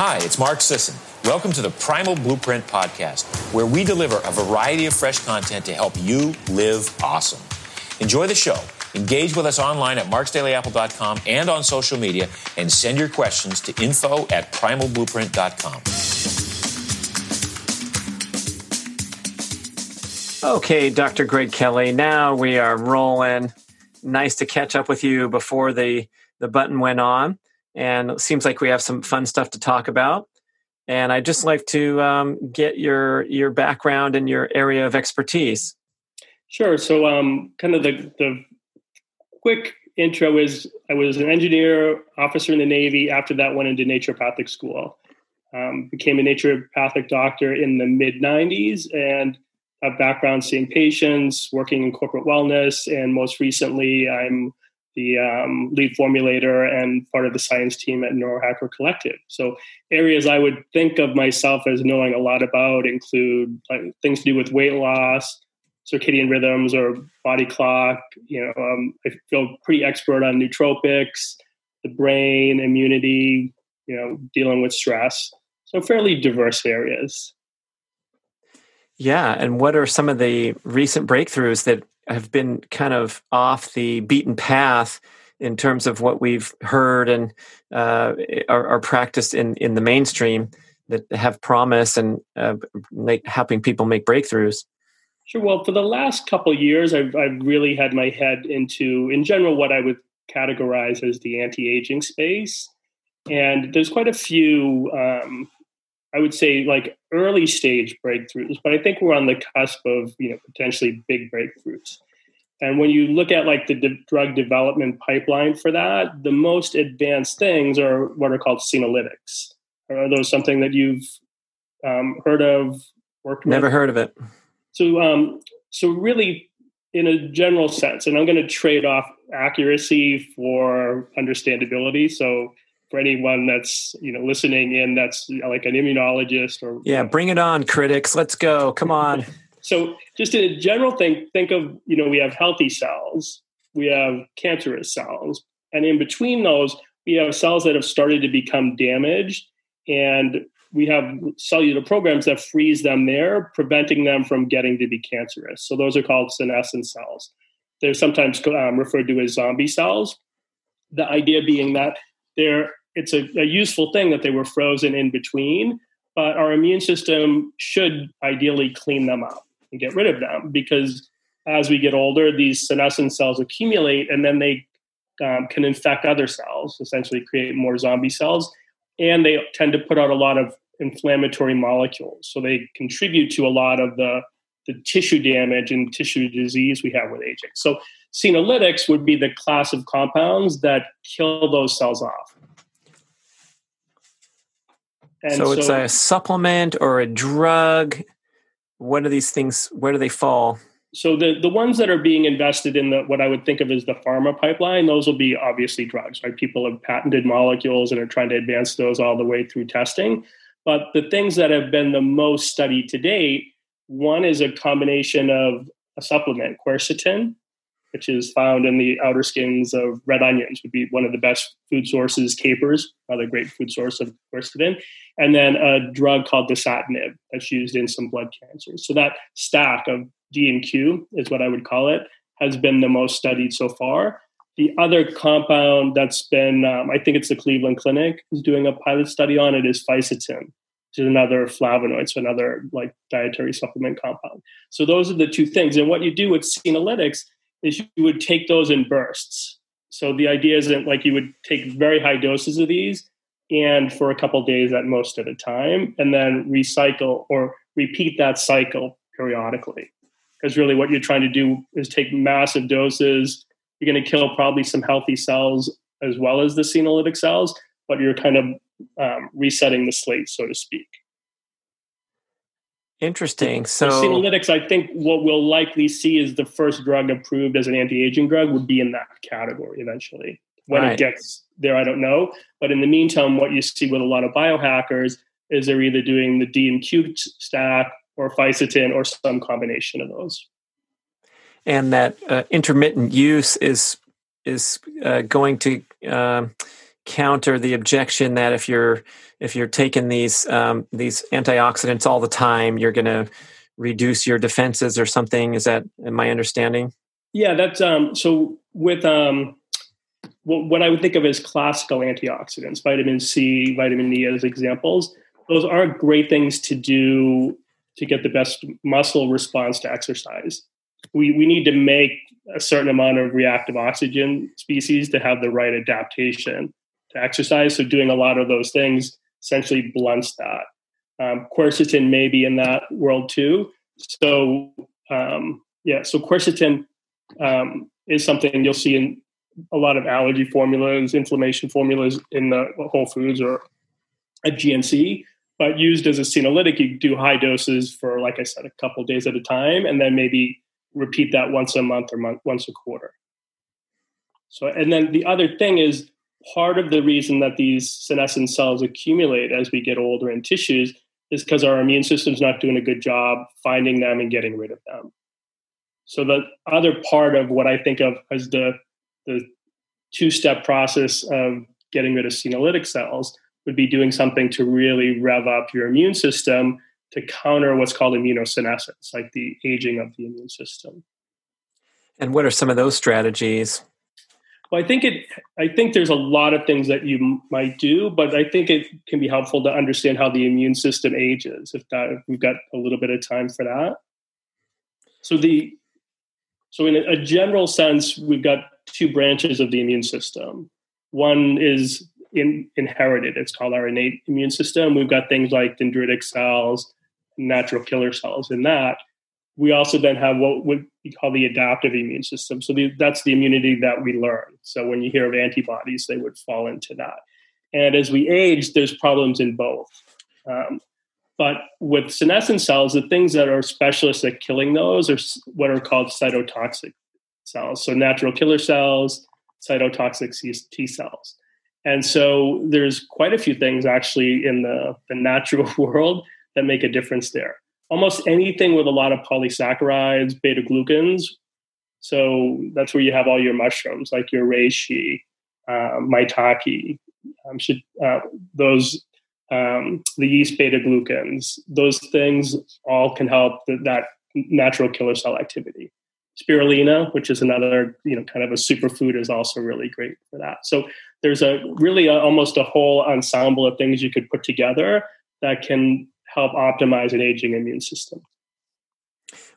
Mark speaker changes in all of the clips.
Speaker 1: Hi, it's Mark Sisson. Welcome to the Primal Blueprint Podcast, where we deliver a variety of fresh content to help you live awesome. Enjoy the show. Engage with us online at marksdailyapple.com and on social media, and send your questions to info at primalblueprint.com.
Speaker 2: Okay, Dr. Greg Kelly, now we are rolling. Nice to catch up with you before the, the button went on and it seems like we have some fun stuff to talk about. And I'd just like to um, get your your background and your area of expertise.
Speaker 3: Sure. So, um, kind of the the quick intro is I was an engineer officer in the Navy. After that, went into naturopathic school. Um, became a naturopathic doctor in the mid '90s, and have background seeing patients, working in corporate wellness, and most recently, I'm the um, lead formulator and part of the science team at Neurohacker Collective. So, areas I would think of myself as knowing a lot about include like, things to do with weight loss, circadian rhythms, or body clock. You know, um, I feel pretty expert on nootropics, the brain, immunity. You know, dealing with stress. So, fairly diverse areas.
Speaker 2: Yeah, and what are some of the recent breakthroughs that have been kind of off the beaten path in terms of what we've heard and uh, are, are, practiced in, in the mainstream that have promise and uh, make, helping people make breakthroughs?
Speaker 3: Sure. Well, for the last couple years, I've, I've really had my head into, in general, what I would categorize as the anti-aging space. And there's quite a few, um, I would say, like early stage breakthroughs, but I think we're on the cusp of, you know, potentially big breakthroughs. And when you look at like the de- drug development pipeline for that, the most advanced things are what are called senolytics. Are those something that you've um, heard of?
Speaker 2: Worked Never with? heard of it.
Speaker 3: So, um, so really, in a general sense, and I'm going to trade off accuracy for understandability. So, for anyone that's you know listening in, that's like an immunologist or
Speaker 2: yeah, bring it on, critics. Let's go. Come on.
Speaker 3: So just in a general thing, think of, you know, we have healthy cells, we have cancerous cells, and in between those, we have cells that have started to become damaged and we have cellular programs that freeze them there, preventing them from getting to be cancerous. So those are called senescent cells. They're sometimes um, referred to as zombie cells. The idea being that they're it's a, a useful thing that they were frozen in between, but our immune system should ideally clean them up and get rid of them because as we get older, these senescent cells accumulate and then they um, can infect other cells, essentially create more zombie cells. And they tend to put out a lot of inflammatory molecules. So they contribute to a lot of the, the tissue damage and tissue disease we have with aging. So senolytics would be the class of compounds that kill those cells off.
Speaker 2: And so it's so, a supplement or a drug? What are these things where do they fall?
Speaker 3: So the the ones that are being invested in the what i would think of as the pharma pipeline those will be obviously drugs right? People have patented molecules and are trying to advance those all the way through testing. But the things that have been the most studied to date one is a combination of a supplement quercetin which is found in the outer skins of red onions, would be one of the best food sources. Capers, another great food source of quercetin, and then a drug called dasatinib that's used in some blood cancers. So that stack of D and Q is what I would call it has been the most studied so far. The other compound that's been, um, I think it's the Cleveland Clinic is doing a pilot study on it is fisetin, which is another flavonoid, so another like dietary supplement compound. So those are the two things. And what you do with senolytics is you would take those in bursts. So the idea isn't like you would take very high doses of these and for a couple days at most at a time, and then recycle or repeat that cycle periodically. Because really, what you're trying to do is take massive doses. You're going to kill probably some healthy cells as well as the senolytic cells, but you're kind of um, resetting the slate, so to speak.
Speaker 2: Interesting. So,
Speaker 3: senolytics, I think what we'll likely see is the first drug approved as an anti-aging drug would be in that category eventually. When right. it gets there, I don't know. But in the meantime, what you see with a lot of biohackers is they're either doing the D and Q stack or fisetin or some combination of those.
Speaker 2: And that uh, intermittent use is is uh, going to uh, counter the objection that if you're if you're taking these um, these antioxidants all the time, you're going to reduce your defenses or something. Is that my understanding?
Speaker 3: Yeah, that's um, so with um, what I would think of as classical antioxidants, vitamin C, vitamin E as examples. Those are great things to do to get the best muscle response to exercise. We we need to make a certain amount of reactive oxygen species to have the right adaptation to exercise. So doing a lot of those things essentially blunts that. Um, quercetin may be in that world too. So um, yeah, so quercetin um, is something you'll see in a lot of allergy formulas, inflammation formulas in the Whole Foods or at GNC. But used as a senolytic, you do high doses for, like I said, a couple days at a time, and then maybe repeat that once a month or month, once a quarter. So, and then the other thing is part of the reason that these senescent cells accumulate as we get older in tissues is because our immune system's not doing a good job finding them and getting rid of them. So the other part of what I think of as the the two-step process of getting rid of senolytic cells would be doing something to really rev up your immune system to counter what's called immunosenescence, like the aging of the immune system.
Speaker 2: And what are some of those strategies?
Speaker 3: Well, I think it. I think there's a lot of things that you might do, but I think it can be helpful to understand how the immune system ages. If that, if we've got a little bit of time for that. So the, so in a general sense, we've got two branches of the immune system. One is in, inherited. It's called our innate immune system. We've got things like dendritic cells, natural killer cells in that. We also then have what we call the adaptive immune system. So the, that's the immunity that we learn. So when you hear of antibodies, they would fall into that. And as we age, there's problems in both. Um, but with senescent cells, the things that are specialists at killing those are what are called cytotoxic cells. So natural killer cells, cytotoxic T cells. And so there's quite a few things actually in the, the natural world that make a difference there. Almost anything with a lot of polysaccharides, beta glucans. So that's where you have all your mushrooms, like your reishi, uh, maitake, um, should, uh, those um, the yeast beta glucans. Those things all can help the, that natural killer cell activity. Spirulina, which is another you know kind of a superfood, is also really great for that. So there's a really a, almost a whole ensemble of things you could put together that can help optimize an aging immune system.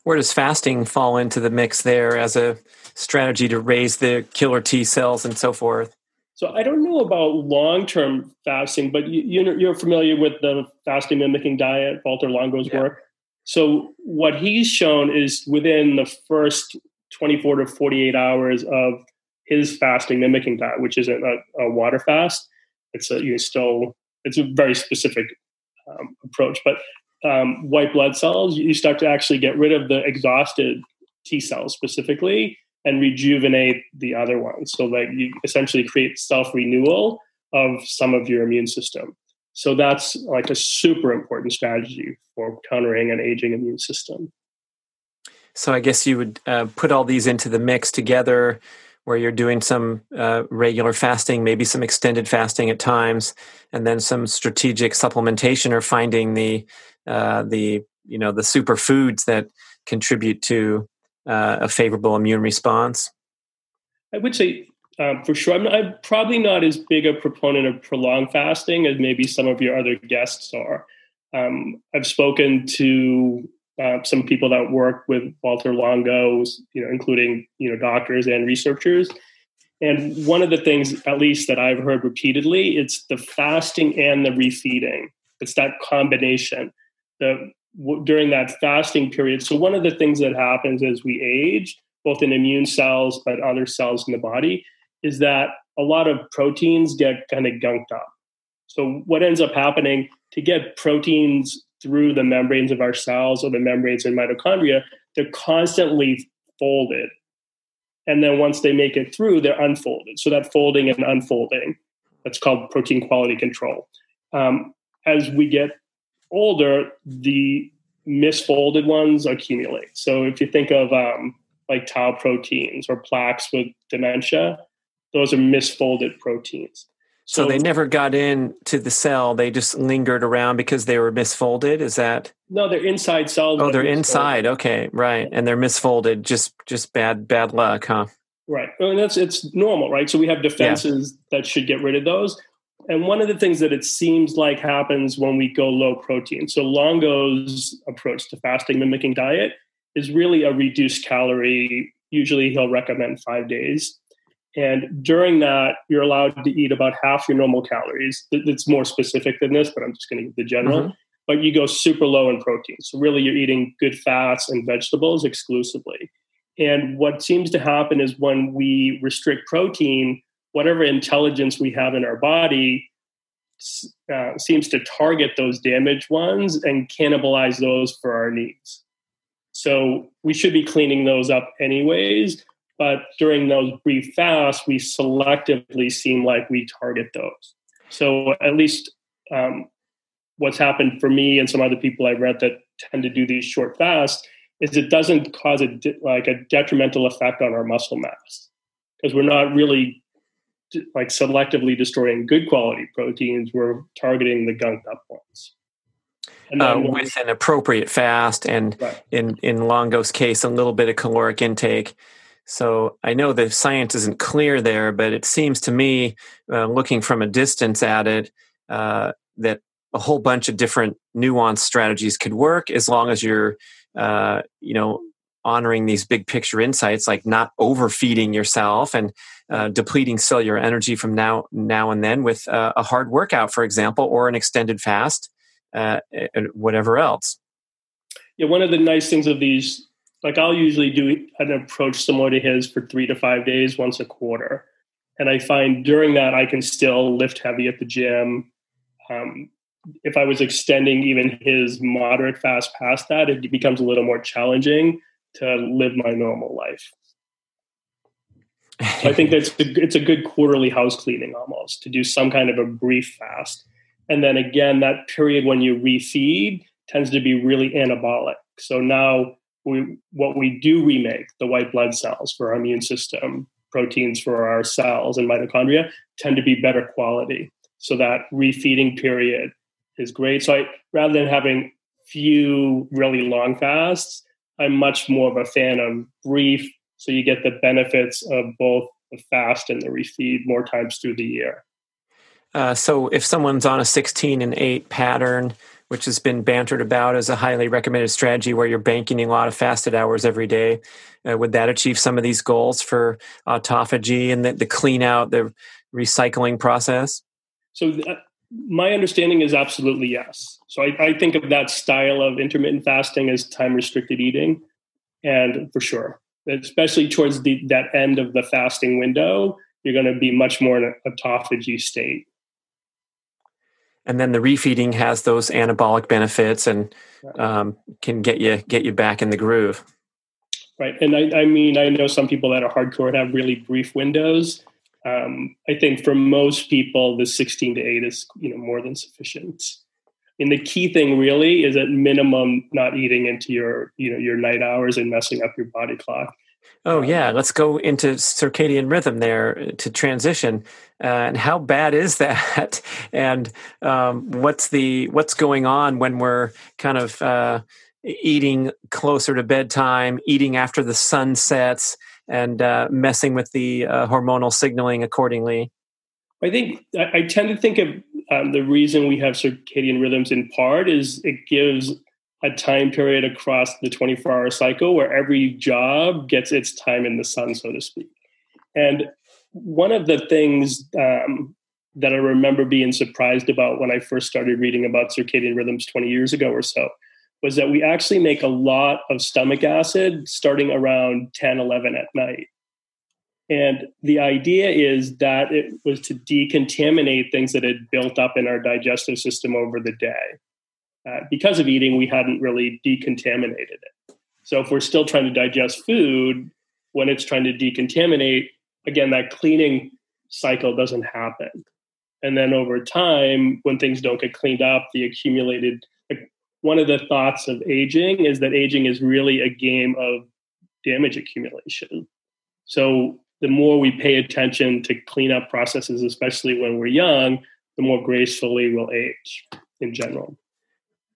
Speaker 2: Where does fasting fall into the mix there as a strategy to raise the killer T cells and so forth?
Speaker 3: So I don't know about long-term fasting, but you, are familiar with the fasting mimicking diet, Valter Longo's yeah. work. So what he's shown is within the first 24 to 48 hours of his fasting mimicking diet, which isn't a, a water fast. It's a you still it's a very specific um, approach, but um, white blood cells you start to actually get rid of the exhausted T cells specifically and rejuvenate the other ones, so that you essentially create self renewal of some of your immune system. So that's like a super important strategy for countering an aging immune system.
Speaker 2: So I guess you would uh, put all these into the mix together where you're doing some uh, regular fasting, maybe some extended fasting at times, and then some strategic supplementation or finding the uh, the you know the superfoods that contribute to uh, a favorable immune response.
Speaker 3: I would say um, for sure. I'm, I'm, probably not as big a proponent of prolonged fasting as maybe some of your other guests are. Um, I've spoken to uh, some people that work with Valter Longo, you know, including you know doctors and researchers. And one of the things, at least that I've heard repeatedly, it's the fasting and the refeeding. It's that combination. The w- during that fasting period. So one of the things that happens as we age, both in immune cells but other cells in the body, is that a lot of proteins get kind of gunked up. So what ends up happening to get proteins through the membranes of our cells or the membranes in mitochondria, they're constantly folded. And then once they make it through, they're unfolded. So that folding and unfolding, that's called protein quality control. Um, as we get older, the misfolded ones accumulate. So if you think of um, like tau proteins or plaques with dementia, those are misfolded proteins.
Speaker 2: So, so they never got in to the cell. They just lingered around because they were misfolded. Is that?
Speaker 3: No, they're inside cells.
Speaker 2: Oh, they're inside. Okay, right, and they're misfolded. Just just bad bad luck, huh?
Speaker 3: Right, oh, and that's it's normal, right? So we have defenses yeah. that should get rid of those. And one of the things that it seems like happens when we go low protein. So Longo's approach to fasting mimicking diet is really a reduced calorie. Usually he'll recommend five days. And during that, you're allowed to eat about half your normal calories. It's more specific than this, but I'm just going to give the general. Mm-hmm. But you go super low in protein. So really you're eating good fats and vegetables exclusively. And what seems to happen is when we restrict protein, whatever intelligence we have in our body uh, seems to target those damaged ones and cannibalize those for our needs. So we should be cleaning those up anyways. But during those brief fasts, we selectively seem like we target those. So at least um, what's happened for me and some other people I've read that tend to do these short fasts is it doesn't cause a like a detrimental effect on our muscle mass because we're not really like selectively destroying good quality proteins. We're targeting the gunked up ones.
Speaker 2: Uh, with an appropriate fast and right. in in Longo's case, a little bit of caloric intake. So I know the science isn't clear there, but it seems to me, uh, looking from a distance at it, uh, that a whole bunch of different nuanced strategies could work as long as you're, uh, you know, honoring these big picture insights, like not overfeeding yourself and uh, depleting cellular energy from now now and then with uh, a hard workout, for example, or an extended fast uh, and whatever else.
Speaker 3: Yeah, one of the nice things of these, like I'll usually do an approach similar to his for three to five days, once a quarter, and I find during that I can still lift heavy at the gym. Um, if I was extending even his moderate fast past that, it becomes a little more challenging to live my normal life. So I think that's it's a good quarterly house cleaning almost to do some kind of a brief fast and then again, that period when you refeed tends to be really anabolic. So now we, what we do remake, the white blood cells for our immune system, proteins for our cells and mitochondria tend to be better quality. So that refeeding period is great. So I, rather than having few really long fasts, I'm much more of a fan of brief. So you get the benefits of both the fast and the refeed more times through the year.
Speaker 2: Uh, so if someone's on a 16 and 8 pattern, which has been bantered about as a highly recommended strategy where you're banking a lot of fasted hours every day, uh, would that achieve some of these goals for autophagy and the, the clean out, the recycling process?
Speaker 3: So th- uh, my understanding is absolutely yes. So I, I think of that style of intermittent fasting as time restricted eating, and for sure, especially towards the, that end of the fasting window, you're going to be much more in a autophagy state
Speaker 2: and then the refeeding has those anabolic benefits and um, can get you get you back in the groove.
Speaker 3: Right, and I, I mean, I know some people that are hardcore have really brief windows. Um, I think for most people, the 16 to 8 is you know more than sufficient. And the key thing really is at minimum not eating into your you know your night hours and messing up your body clock.
Speaker 2: Oh yeah, let's go into circadian rhythm there to transition. Uh, and how bad is that? and um, what's the what's going on when we're kind of uh, eating closer to bedtime, eating after the sun sets, and uh, messing with the uh, hormonal signaling accordingly?
Speaker 3: I think I tend to think of um, the reason we have circadian rhythms in part is it gives a time period across the 24 hour cycle where every job gets its time in the sun, so to speak. And one of the things um, that I remember being surprised about when I first started reading about circadian rhythms 20 years ago or so was that we actually make a lot of stomach acid starting around 10, 11 at night. And the idea is that it was to decontaminate things that had built up in our digestive system over the day uh, because of eating, we hadn't really decontaminated it. So if we're still trying to digest food, when it's trying to decontaminate, again, that cleaning cycle doesn't happen. And then over time, when things don't get cleaned up, the accumulated, like one of the thoughts of aging is that aging is really a game of damage accumulation. So the more we pay attention to clean up processes, especially when we're young, the more gracefully we'll age in general.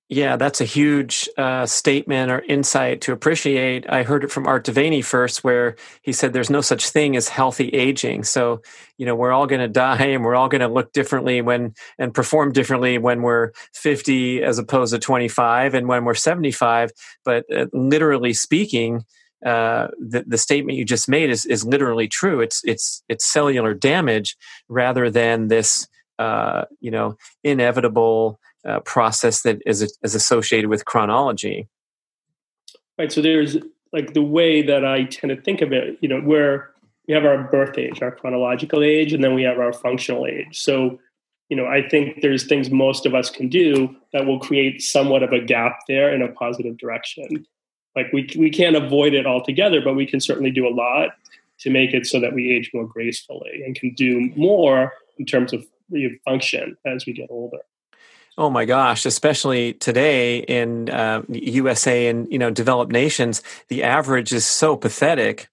Speaker 2: Yeah, that's a huge uh, statement or insight to appreciate. I heard it from Art De Vany first, where he said there's no such thing as healthy aging. So, you know, we're all going to die and we're all going to look differently when and perform differently when we're 50 as opposed to 25 and when we're 75. But uh, literally speaking, uh, the, the statement you just made is, is literally true. It's it's it's cellular damage rather than this uh, you know inevitable uh, process that is, is associated with chronology.
Speaker 3: Right. So there's like the way that I tend to think of it, you know, where we have our birth age, our chronological age, and then we have our functional age. So, you know, I think there's things most of us can do that will create somewhat of a gap there in a positive direction. Like we we can't avoid it altogether, but we can certainly do a lot to make it so that we age more gracefully and can do more in terms of function as we get older.
Speaker 2: Oh my gosh! Especially today in uh, USA and you know developed nations, the average is so pathetic,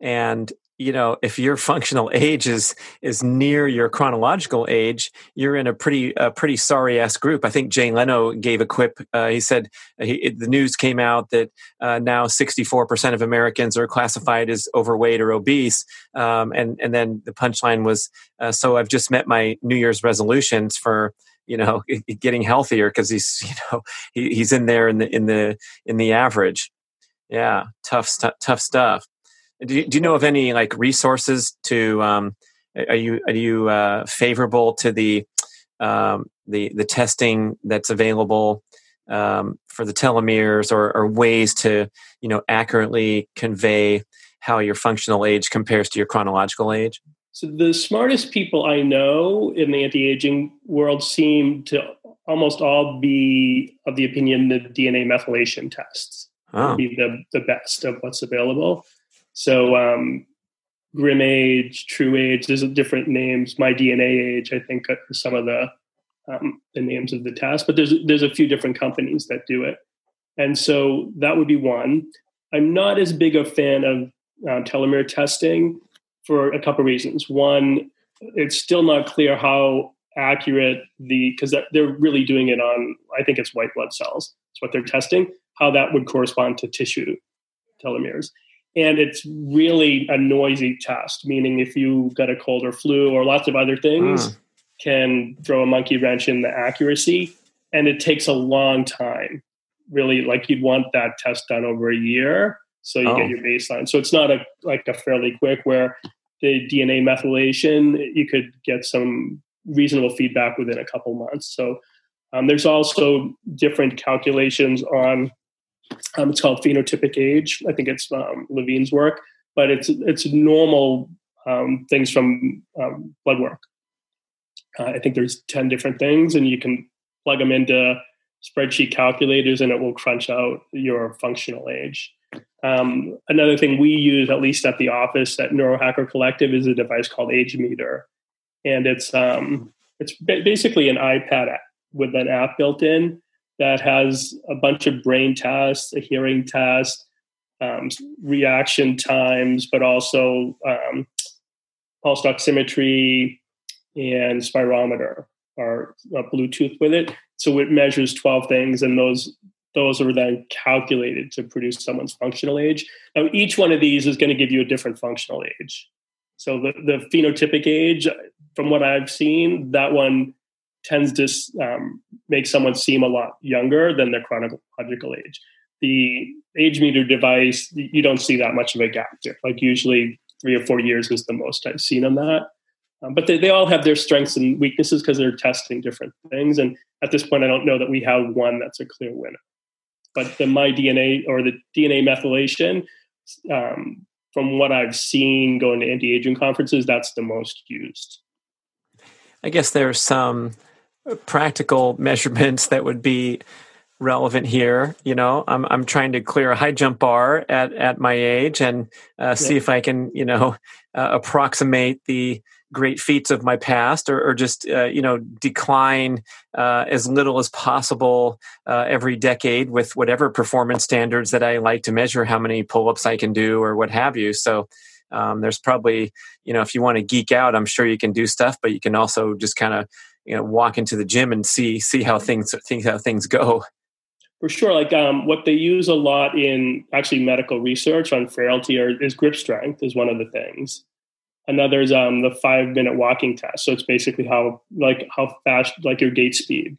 Speaker 2: and you know if your functional age is is near your chronological age, you're in a pretty a pretty sorry ass group. I think Jay Leno gave a quip. Uh, he said uh, he, the news came out that uh, now 64 percent of Americans are classified as overweight or obese, um, and and then the punchline was, uh, "So I've just met my New Year's resolutions for." You know getting healthier because he's you know he, he's in there in the in the in the average. Yeah tough stu- tough stuff. Do you, do you know of any like resources to um, are you are you uh, favorable to the um, the the testing that's available um, for the telomeres or, or ways to you know accurately convey how your functional age compares to your chronological age
Speaker 3: so the smartest people I know in the anti-aging world seem to almost all be of the opinion that DNA methylation tests oh. would be the, the best of what's available. So um, GrimAge, True Age, there's different names. My DNA Age, I think, are some of the um, the names of the test, but there's there's a few different companies that do it, and so that would be one. I'm not as big a fan of uh, telomere testing for a couple of reasons. One, it's still not clear how accurate the because they're really doing it on I think it's white blood cells. It's what they're testing. How that would correspond to tissue telomeres. And it's really a noisy test, meaning if you've got a cold or flu or lots of other things, mm. can throw a monkey wrench in the accuracy. And it takes a long time. Really, like you'd want that test done over a year so you oh. get your baseline. So it's not a like a fairly quick where the DNA methylation you could get some reasonable feedback within a couple months. So um, there's also different calculations on um, it's called phenotypic age. I think it's um, Levine's work, but it's it's normal um, things from um, blood work. Uh, I think there's ten different things, and you can plug them into spreadsheet calculators, and it will crunch out your functional age. Um, another thing we use, at least at the office at Neurohacker Collective, is a device called AgeMeter, and it's um, it's basically an iPad with an app built in that has a bunch of brain tests, a hearing test, um, reaction times, but also um, pulse oximetry and spirometer or uh, Bluetooth with it. So it measures 12 things, and those those are then calculated to produce someone's functional age. Now, each one of these is going to give you a different functional age. So the, the phenotypic age, from what I've seen, that one tends to um, make someone seem a lot younger than their chronological age. The age meter device, you don't see that much of a gap there. Like usually three or four years is the most I've seen on that. Um, but they, they all have their strengths and weaknesses because they're testing different things. And at this point, I don't know that we have one that's a clear winner but the my DNA or the DNA methylation, um, from what I've seen going to anti-aging conferences, that's the most used.
Speaker 2: I guess there's some practical measurements that would be relevant here. You know, I'm I'm trying to clear a high jump bar at at my age and uh, yeah. see if I can you know uh, approximate the great feats of my past or, or just uh, you know decline uh, as little as possible uh, every decade with whatever performance standards that i like to measure how many pull-ups i can do or what have you so Um, there's probably, you know, if you want to geek out, I'm sure you can do stuff, but you can also just kind of, you know, walk into the gym and see see how things think how things go.
Speaker 3: For sure, like um, what they use a lot in actually medical research on frailty or, is grip strength is one of the things. Another is um, the five minute walking test. So it's basically how like how fast like your gait speed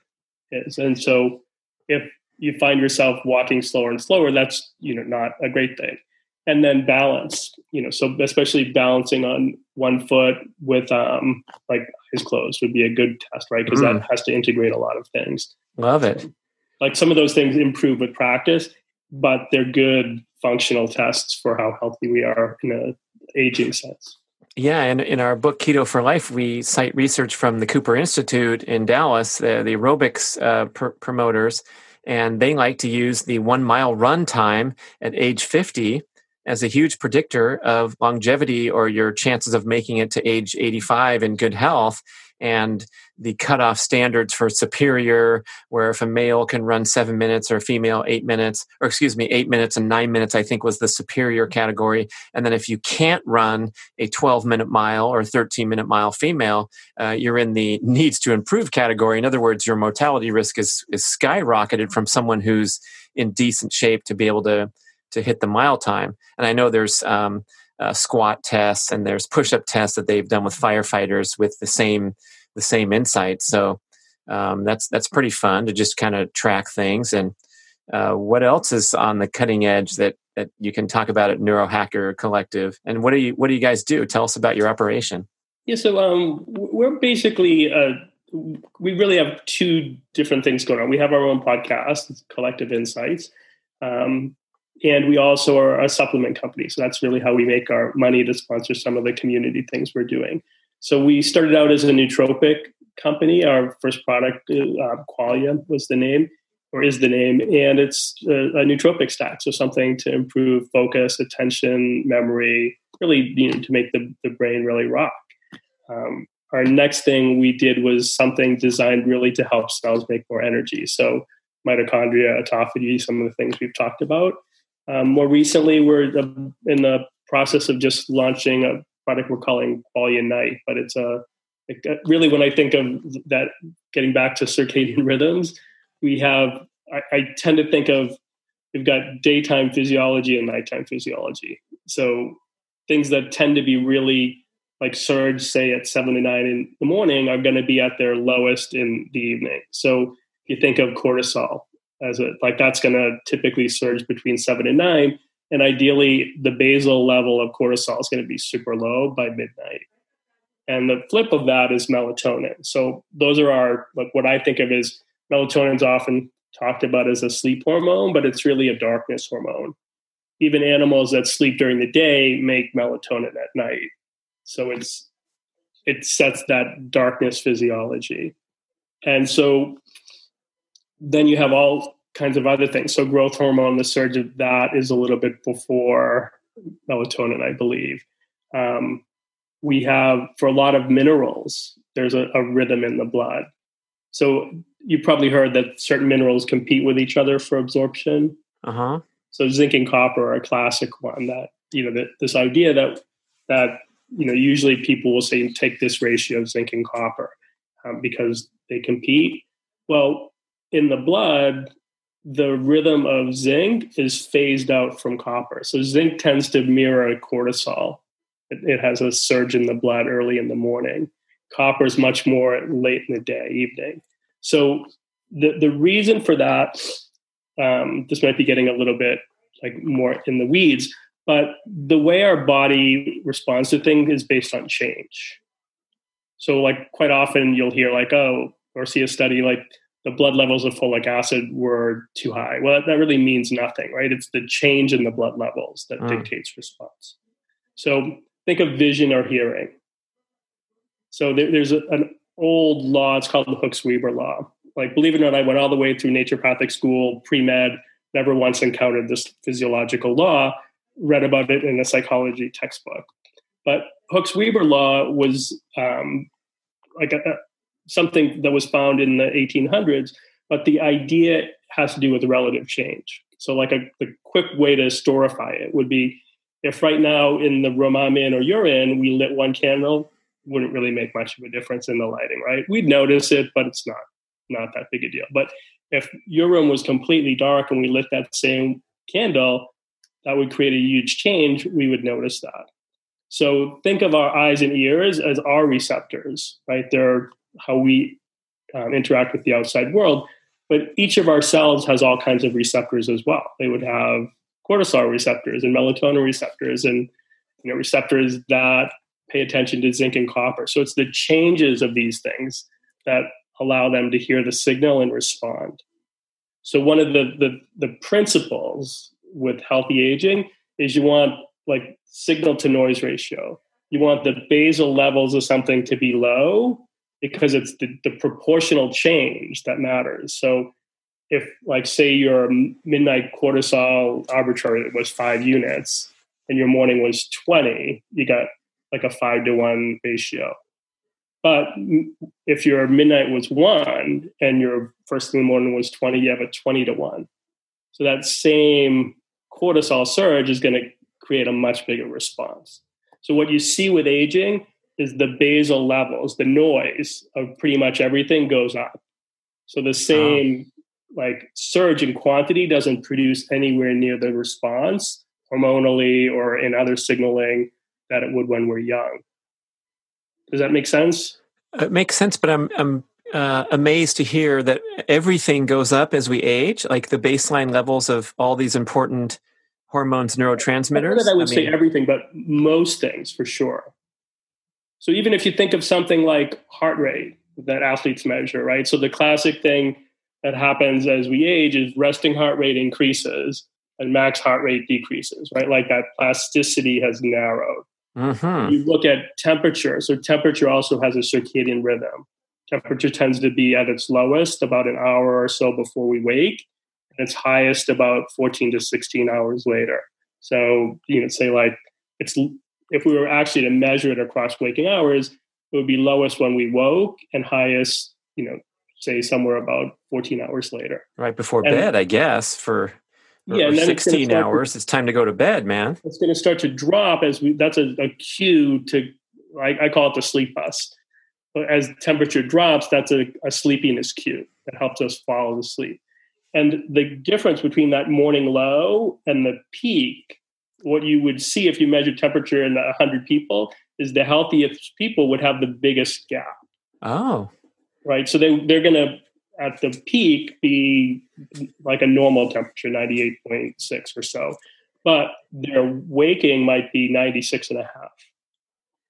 Speaker 3: is. And so if you find yourself walking slower and slower, that's you know not a great thing. And then balance, you know, so especially balancing on one foot with um like eyes closed would be a good test, right? Because mm. that has to integrate a lot of things.
Speaker 2: Love it.
Speaker 3: So, like some of those things improve with practice, but they're good functional tests for how healthy we are in a aging sense.
Speaker 2: Yeah, and in our book Keto for Life, we cite research from the Cooper Institute in Dallas, the, the aerobics uh, pr- promoters, and they like to use the one mile run time at age 50 as a huge predictor of longevity or your chances of making it to age 85 in good health and the cutoff standards for superior, where if a male can run seven minutes or a female eight minutes, or excuse me, eight minutes and nine minutes, I think was the superior category. And then if you can't run a 12 minute mile or 13 minute mile female, uh, you're in the needs to improve category. In other words, your mortality risk is, is skyrocketed from someone who's in decent shape to be able to to hit the mile time. And I know there's um, uh, squat tests and there's push-up tests that they've done with firefighters with the same the same insight. So um, that's that's pretty fun to just kind of track things. And uh, what else is on the cutting edge that that you can talk about at Neurohacker Collective? And what do you what do you guys do? Tell us about your operation.
Speaker 3: Yeah, so um, we're basically uh, we really have two different things going on. We have our own podcast, Collective Insights. Um, and we also are a supplement company. So that's really how we make our money to sponsor some of the community things we're doing. So we started out as a nootropic company. Our first product, uh, Qualia, was the name or is the name, and it's a, a nootropic stack. So something to improve focus, attention, memory, really you know, to make the, the brain really rock. Um, our next thing we did was something designed really to help cells make more energy. So mitochondria, autophagy, some of the things we've talked about. Um, more recently, we're in the process of just launching a product we're calling Qualia Night, but it's a it, really when I think of that, getting back to circadian rhythms, we have I, I tend to think of we've got daytime physiology and nighttime physiology. So things that tend to be really like surge, say at seven to nine in the morning, are going to be at their lowest in the evening. So you think of cortisol as a like that's going to typically surge between seven and nine. And ideally the basal level of cortisol is going to be super low by midnight. And the flip of that is melatonin. So those are our like what i think of as melatonin's often talked about as a sleep hormone but it's really a darkness hormone. Even animals that sleep during the day make melatonin at night. So it's it sets that darkness physiology. And so then you have all kinds of other things. So growth hormone, the surge of that is a little bit before melatonin, I believe. Um, we have for a lot of minerals, there's a, a rhythm in the blood. So you probably heard that certain minerals compete with each other for absorption.
Speaker 2: Uh-huh.
Speaker 3: So zinc and copper are a classic one. That you know that this idea that that you know usually people will say take this ratio of zinc and copper um, because they compete. Well, in the blood, the rhythm of zinc is phased out from copper. So zinc tends to mirror cortisol. It, it, has a surge in the blood early in the morning. Copper is much more late in the day, evening. So the the reason for that, um, this might be getting a little bit like more in the weeds, but the way our body responds to things is based on change. So like quite often you'll hear like, oh, or see a study like the blood levels of folic acid were too high. Well, that really means nothing, right? It's the change in the blood levels that mm. dictates response. So think of vision or hearing. So there, there's a, an old law, it's called the Hooks Weber law. Like, believe it or not, I went all the way through naturopathic school, pre med, never once encountered this physiological law, read about it in a psychology textbook. But Hooks Weber law was um, like a, something that was found in the 1800s, but the idea has to do with relative change. So, like a quick way to storify it would be if right now in the room I'm in or you're in, we lit one candle, wouldn't really make much of a difference in the lighting, right? We'd notice it, but it's not not that big a deal. But if your room was completely dark and we lit that same candle, that would create a huge change. We would notice that. So think of our eyes and ears as our receptors, right? They're how we um, interact with the outside world. But each of our cells has all kinds of receptors as well. They would have cortisol receptors and melatonin receptors and you know receptors that pay attention to zinc and copper. So it's the changes of these things that allow them to hear the signal and respond. So one of the the, the principles with healthy aging is you want like signal to noise ratio. You want the basal levels of something to be low because it's the, the proportional change that matters. So if like say your midnight cortisol arbitrary was five units and your morning was 20, you got like a five to one ratio. But if your midnight was one and your first thing in the morning was 20, you have a 20 to one. So that same cortisol surge is going to create a much bigger response. So what you see with aging is the basal levels, the noise of pretty much everything goes up. So the same like surge in quantity doesn't produce anywhere near the response hormonally or in other signaling that it would when we're young. Does that make sense?
Speaker 2: It makes sense, but I'm I'm uh, amazed to hear that everything goes up as we age, like the baseline levels of all these important hormones, neurotransmitters.
Speaker 3: I, I would I mean, say everything, but most things for sure. So even if you think of something like heart rate that athletes measure, right? So the classic thing that happens as we age is resting heart rate increases and max heart rate decreases, right? Like that plasticity has narrowed. Mm-hmm. You look at temperature. So temperature also has a circadian rhythm. Temperature tends to be at its lowest about an hour or so before we wake, and its highest about 14 to 16 hours later. So you know, say like it's if we were actually to measure it across waking hours, it would be lowest when we woke and highest, you know, say somewhere about 14 hours later.
Speaker 2: Right before and, bed, I guess, for yeah, and 16 it's hours. To, it's time to go to bed, man.
Speaker 3: It's going to start to drop as we, that's a, a cue to, I, I, call it the sleep bus. But as temperature drops, that's a, a sleepiness cue that helps us fall asleep. And the difference between that morning low and the peak, what you would see if you measure temperature in 100 people, is the healthiest people would have the biggest gap.
Speaker 2: Oh.
Speaker 3: Right. So they, they're going to at the peak be like a normal temperature, 98.6 or so. But their waking might be 96 and a half.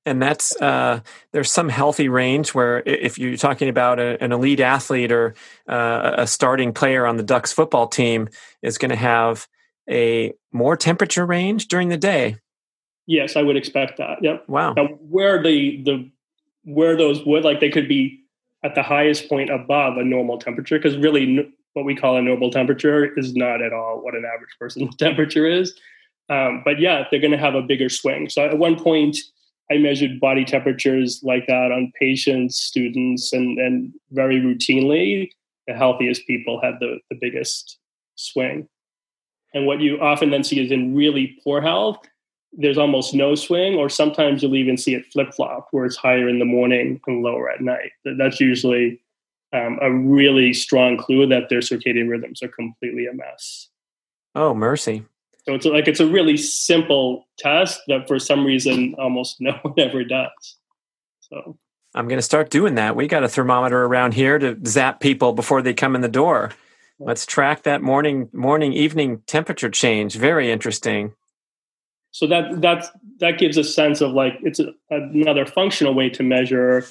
Speaker 2: And that's uh, there's some healthy range where if you're talking about a, an elite athlete or uh, a starting player on the Ducks football team is going to have a more temperature range during the day.
Speaker 3: Yes, I would expect that. Yep.
Speaker 2: Wow.
Speaker 3: Now, where the the where those would like they could be at the highest point above a normal temperature because really what we call a normal temperature is not at all what an average person's temperature is um, but yeah they're going to have a bigger swing so at one point i measured body temperatures like that on patients students and, and very routinely the healthiest people had the, the biggest swing and what you often then see is in really poor health there's almost no swing, or sometimes you'll even see it flip flop, where it's higher in the morning and lower at night. That's usually um, a really strong clue that their circadian rhythms are completely a mess.
Speaker 2: Oh, mercy.
Speaker 3: So it's like it's a really simple test that for some reason almost no one ever does. So
Speaker 2: I'm going to start doing that. We got a thermometer around here to zap people before they come in the door. Let's track that morning, morning, evening temperature change. Very interesting
Speaker 3: so that that that gives a sense of like it's a, another functional way to measure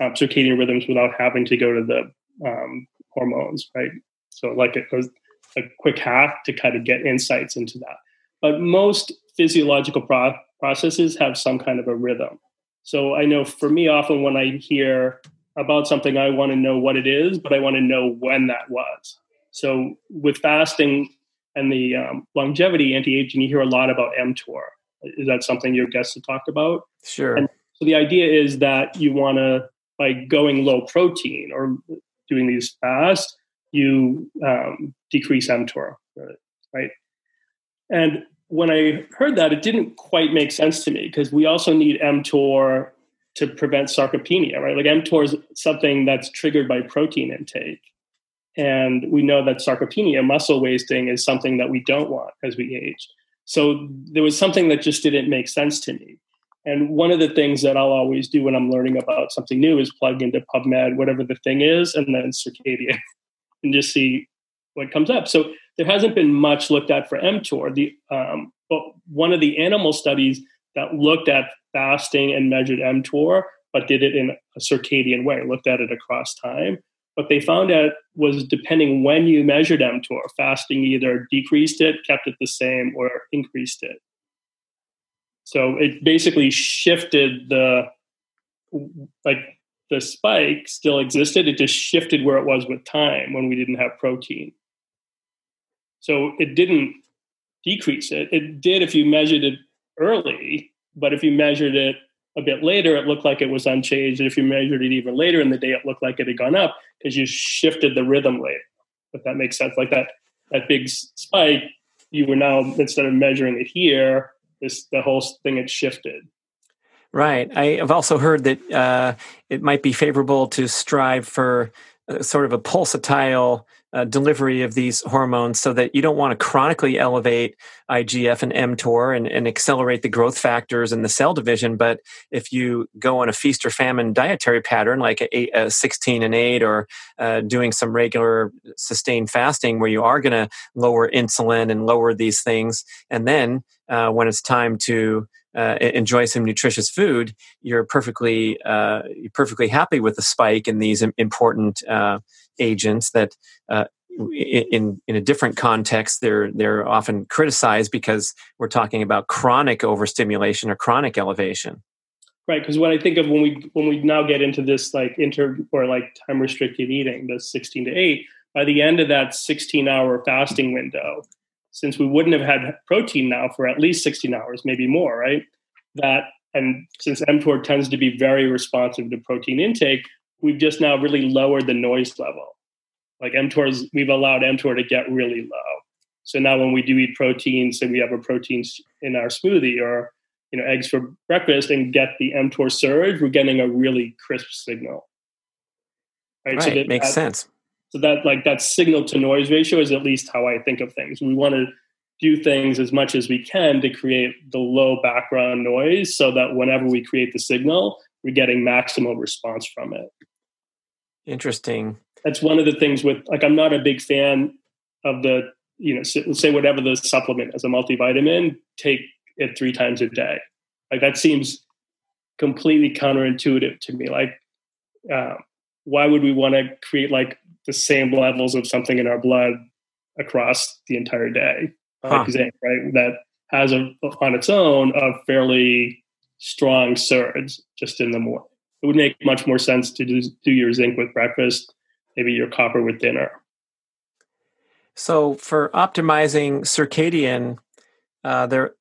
Speaker 3: um, circadian rhythms without having to go to the um, hormones, right? So like it was a quick hack to kind of get insights into that. But most physiological pro- processes have some kind of a rhythm. So I know for me, often when I hear about something, I want to know what it is, but I want to know when that was. So with fasting, and the um, longevity anti-aging, you hear a lot about mTOR. Is that something your guests have talked about?
Speaker 2: Sure.
Speaker 3: And so the idea is that you want to, by going low protein or doing these fast, you um, decrease mTOR, right? And when I heard that, it didn't quite make sense to me because we also need mTOR to prevent sarcopenia, right? Like mTOR is something that's triggered by protein intake. And we know that sarcopenia, muscle wasting, is something that we don't want as we age. So there was something that just didn't make sense to me. And one of the things that I'll always do when I'm learning about something new is plug into PubMed, whatever the thing is, and then circadian and just see what comes up. So there hasn't been much looked at for mTOR. The um, but one of the animal studies that looked at fasting and measured mTOR, but did it in a circadian way, looked at it across time. What they found out was depending when you measured mTOR, fasting either decreased it, kept it the same, or increased it. So it basically shifted the like the spike still existed. It just shifted where it was with time when we didn't have protein. So it didn't decrease it. It did if you measured it early, but if you measured it a bit later, it looked like it was unchanged. And if you measured it even later in the day, it looked like it had gone up because you shifted the rhythm later. If that makes sense, like that that big spike, you were now instead of measuring it here, this the whole thing had shifted.
Speaker 2: Right. I have also heard that uh, it might be favorable to strive for uh, sort of a pulsatile uh, delivery of these hormones so that you don't want to chronically elevate IGF and mTOR and, and, accelerate the growth factors and the cell division. But if you go on a feast or famine dietary pattern, like a, a 16 and 8, or uh, doing some regular sustained fasting where you are going to lower insulin and lower these things, and then uh, when it's time to uh, enjoy some nutritious food, you're perfectly uh, you're perfectly happy with the spike in these important uh, agents that. Uh, in in a different context, they're they're often criticized because we're talking about chronic overstimulation or chronic elevation.
Speaker 3: Right, because what I think of when we when we now get into this like inter or like time restricted eating, the sixteen to eight, by the end of that sixteen hour fasting window, since we wouldn't have had protein now for at least 16 hours, maybe more, right? That and since mTOR tends to be very responsive to protein intake, we've just now really lowered the noise level. Like mTOR's, we've allowed mTOR to get really low. So now when we do eat protein, say we have a protein in our smoothie or you know eggs for breakfast and get the mTOR surge, we're getting a really crisp signal.
Speaker 2: Right, right so that, makes that, sense.
Speaker 3: So that like that signal to noise ratio is at least how I think of things. We want to do things as much as we can to create the low background noise so that whenever we create the signal, we're getting maximal response from it.
Speaker 2: Interesting.
Speaker 3: That's one of the things with like I'm not a big fan of the you know say whatever the supplement as a multivitamin take it three times a day. Like that seems completely counterintuitive to me. Like uh, why would we want to create like the same levels of something in our blood across the entire day, huh. zinc, right? That has a, on its own a fairly strong surge just in the morning. It would make much more sense to do, do your zinc with breakfast, maybe your copper with dinner.
Speaker 2: So, for optimizing circadian, uh, there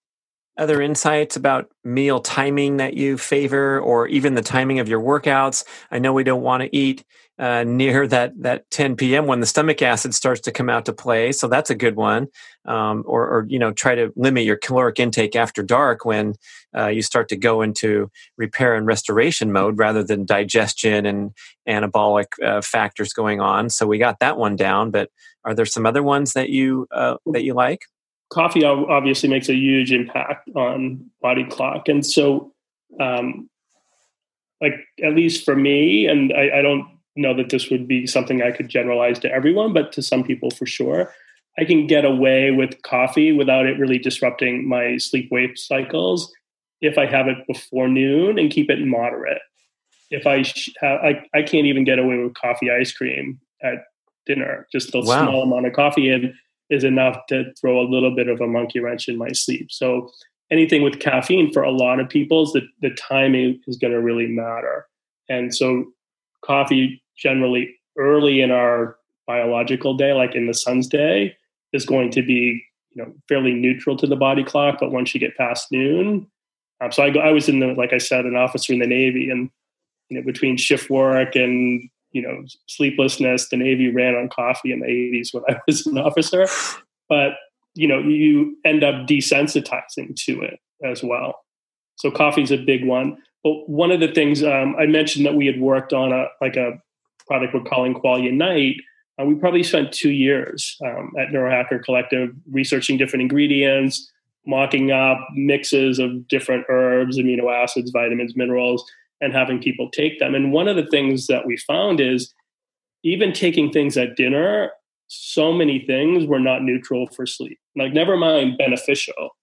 Speaker 2: other insights about meal timing that you favor or even the timing of your workouts? I know we don't want to eat uh, near that that 10 p.m when the stomach acid starts to come out to play so that's a good one. Um, or, or, you know try to limit your caloric intake after dark when uh, you start to go into repair and restoration mode rather than digestion and anabolic uh, factors going on. So we got that one down but are there some other ones that you uh, that you like
Speaker 3: coffee obviously makes a huge impact on body clock and so um, like at least for me and I, I, don't know that this would be something i could generalize to everyone but to some people for sure i can get away with coffee without it really disrupting my sleep wake cycles if i have it before noon and keep it moderate if i have, I, I can't even get away with coffee ice cream at dinner just a wow. small amount of coffee and is enough to throw a little bit of a monkey wrench in my sleep. So anything with caffeine for a lot of people, the, the timing is going to really matter. And so coffee generally early in our biological day, like in the sun's day, is going to be you know fairly neutral to the body clock. But once you get past noon, um, so I, I was in the like I said, an officer in the Navy, and you know between shift work and you know sleeplessness. The Navy ran on coffee in the 80s when I was an officer, but you know you end up desensitizing to it as well. So coffee's a big one. But one of the things um, I mentioned that we had worked on a like a product we're calling Qualia Night. Uh, we probably spent two years um, at Neurohacker Collective researching different ingredients, mocking up mixes of different herbs, amino acids, vitamins, minerals, and having people take them. And one of the things that we found is even taking things at dinner, so many things were not neutral for sleep. Like, never mind beneficial.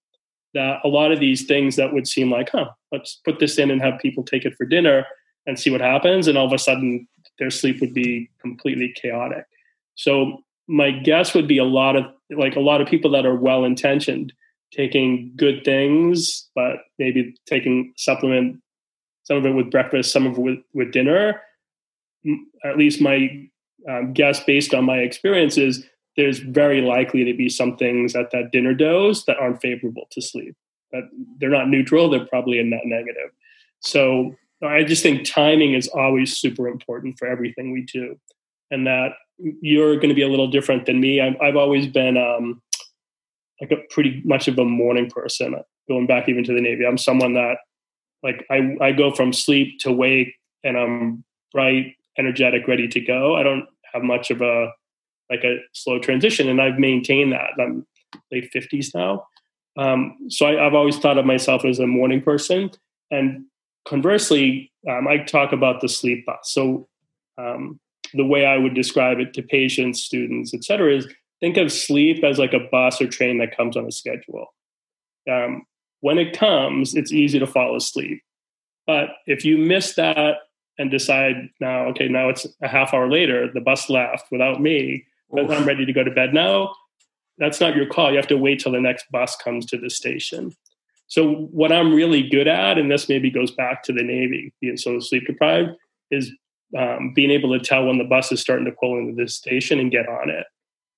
Speaker 3: That a lot of these things that would seem like, huh, let's put this in and have people take it for dinner and see what happens. And all of a sudden, their sleep would be completely chaotic. So, my guess would be a lot of like a lot of people that are well intentioned taking good things, but maybe taking supplement, some of it with breakfast, some of it with, with dinner. At least my um, guess, based on my experiences, there's very likely to be some things at that dinner dose that aren't favorable to sleep. That they're not neutral; they're probably a net negative. So I just think timing is always super important for everything we do, and that you're going to be a little different than me. I've, I've always been um, like a pretty much of a morning person. Going back even to the Navy, I'm someone that like I I go from sleep to wake, and I'm bright, energetic, ready to go. I don't have much of a like a slow transition, and I've maintained that. I'm late fifties now, um, so I, have always thought of myself as a morning person. And conversely, um, I talk about the sleep bus. So um, the way I would describe it to patients, students, et cetera, is think of sleep as like a bus or train that comes on a schedule. Um, when it comes, it's easy to fall asleep. But if you miss that and decide now, okay, now it's a half hour later, the bus left without me, but I'm ready to go to bed now, that's not your call. You have to wait till the next bus comes to the station. So what I'm really good at, and this maybe goes back to the Navy being so sleep deprived, is um, being able to tell when the bus is starting to pull into this station and get on it.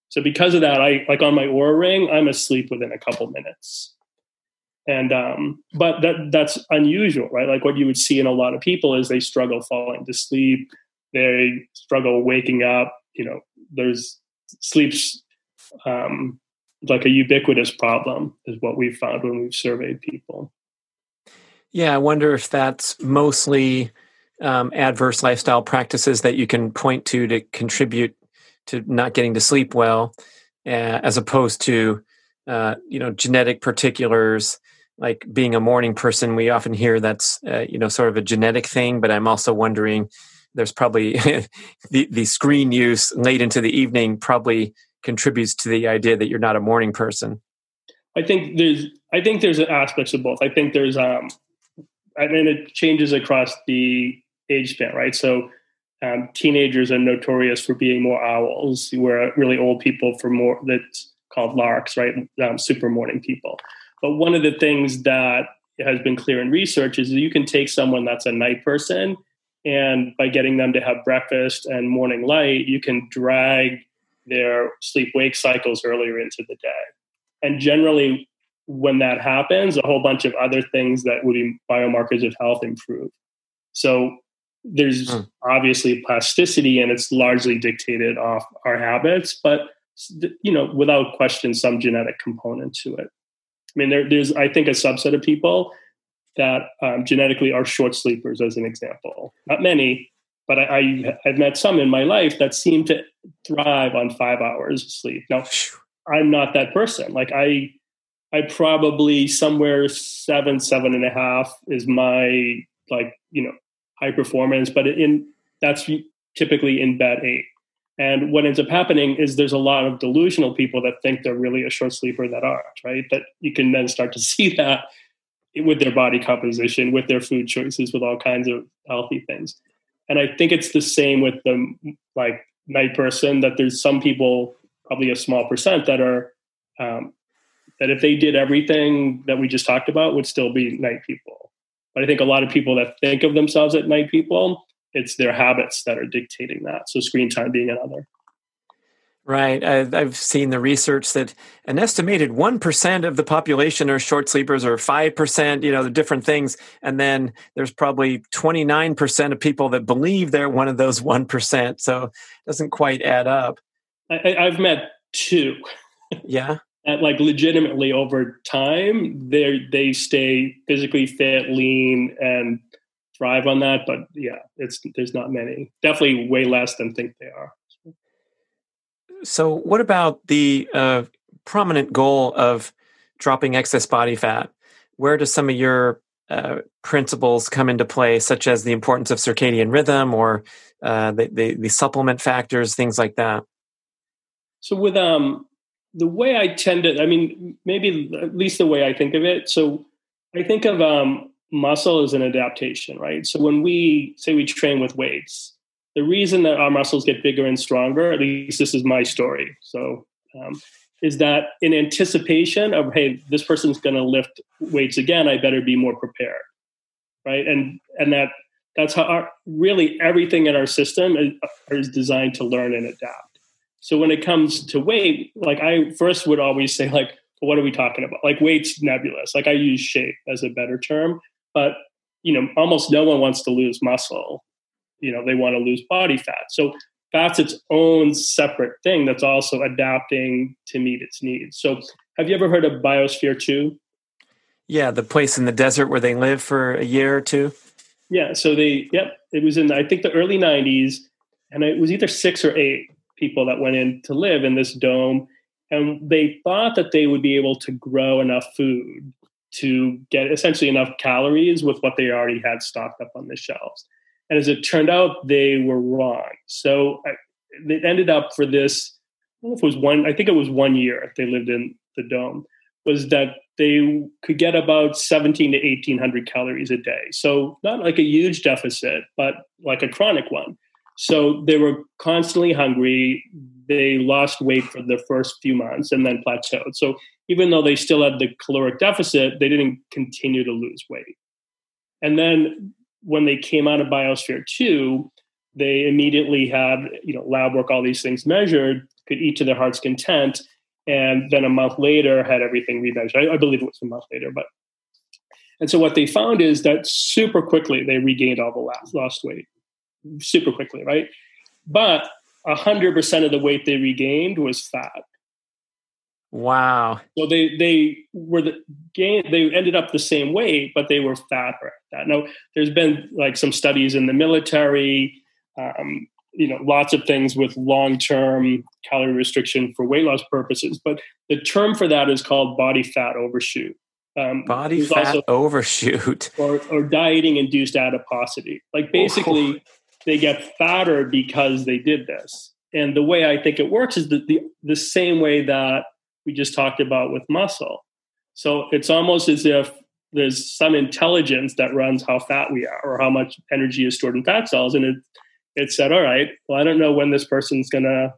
Speaker 3: So because of that, I like on my Oura ring, I'm asleep within a couple minutes. And um, but that that's unusual, right? Like what you would see in a lot of people is they struggle falling to sleep, they struggle waking up. You know, there's sleep's um, like a ubiquitous problem, is what we've found when we've surveyed people.
Speaker 2: Yeah, I wonder if that's mostly um, adverse lifestyle practices that you can point to to contribute to not getting to sleep well, uh, as opposed to uh, you know genetic particulars like being a morning person. We often hear that's uh, you know sort of a genetic thing, but I'm also wondering there's probably the the screen use late into the evening probably contributes to the idea that you're not a morning person.
Speaker 3: I think there's I think there's aspects of both. I think there's um I mean it changes across the age span, right? So um, teenagers are notorious for being more owls, where really old people for more that's called larks, right? Um, super morning people. But one of the things that has been clear in research is that you can take someone that's a night person, and by getting them to have breakfast and morning light, you can drag their sleep wake cycles earlier into the day. And generally, when that happens, a whole bunch of other things that would be biomarkers of health improve. So there's hmm. obviously plasticity and it's largely dictated off our habits but you know without question some genetic component to it mean there, there's i think a subset of people that um, genetically are short sleepers as an example. Not many but I, I have met some in my life that seem to thrive on five hours of sleep. Now i'm not that person. Like i i probably somewhere seven seven and a half is my like you know high performance, but in that's typically in bed eight. And what ends up happening is there's a lot of delusional people that think they're really a short sleeper that aren't, right? That you can then start to see that with their body composition, with their food choices, with all kinds of healthy things. And I think it's the same with the like night person that there's some people, probably a small percent, that are um, that if they did everything that we just talked about, would still be night people. But I think a lot of people that think of themselves as night people, it's their habits that are dictating that. So screen time being another.
Speaker 2: Right. I've seen the research that an estimated 1% of the population are short sleepers or 5%, you know, the different things. And then there's probably 29% of people that believe they're one of those 1%. So it doesn't quite add up.
Speaker 3: I, have met two.
Speaker 2: Yeah.
Speaker 3: Like legitimately over time, they they stay physically fit, lean, and thrive on that. But yeah, it's there's not many. Definitely way less than think they are.
Speaker 2: So, what about the uh, prominent goal of dropping excess body fat? Where do some of your uh, principles come into play, such as the importance of circadian rhythm or uh, the, the, the supplement factors, things like that?
Speaker 3: So, with um, the way I tend to, I mean, maybe at least the way I think of it. So, I think of um, muscle is an adaptation, right? So, when we say we train with weights, the reason that our muscles get bigger and stronger, at least this is my story. So, um, is that in anticipation of hey this person's going to lift weights again i better be more prepared right? And and that that's how our, really everything in our system is, is designed to learn and adapt. So when it comes to weight like i first would always say like what are we talking about? Like weight's nebulous. Like i use shape as a better term but you know almost no one wants to lose muscle you know they want to lose body fat so that's its own separate thing that's also adapting to meet its needs. So, have you ever heard of Biosphere 2?
Speaker 2: Yeah, the place in the desert where they live for a year or two.
Speaker 3: Yeah, so they, yep, it was in, I think, the early 90s, and it was either six or eight people that went in to live in this dome. And they thought that they would be able to grow enough food to get essentially enough calories with what they already had stocked up on the shelves. And as it turned out, they were wrong. So it ended up for this, I don't know if it was one, I think it was one year they lived in the dome, was that they could get about 17 to 1800 calories a day. So not like a huge deficit, but like a chronic one. So they were constantly hungry. They lost weight for the first few months and then plateaued. So even though they still had the caloric deficit, they didn't continue to lose weight. And then when they came out of Biosphere 2, they immediately had, you know, lab work, all these things measured, could eat to their heart's content. And then a month later had everything remeasured. I, I believe it was a month later, but and so what they found is that super quickly they regained all the last, lost weight, super quickly, right? But 100% of the weight they regained was fat.
Speaker 2: Wow.
Speaker 3: So they they were the gain they ended up the same weight, but they were fatter at that. Now there's been like some studies in the military, um, you know, lots of things with long term calorie restriction for weight loss purposes. But the term for that is called body fat overshoot.
Speaker 2: Um, body fat also, overshoot,
Speaker 3: or, or dieting induced adiposity. Like basically, oh. they get fatter because they did this. And the way I think it works is that the the same way that we just talked about with muscle. So it's almost as if there's some intelligence that runs how fat we are or how much energy is stored in fat cells. And it, it said, all right, well, I don't know when this person's going to,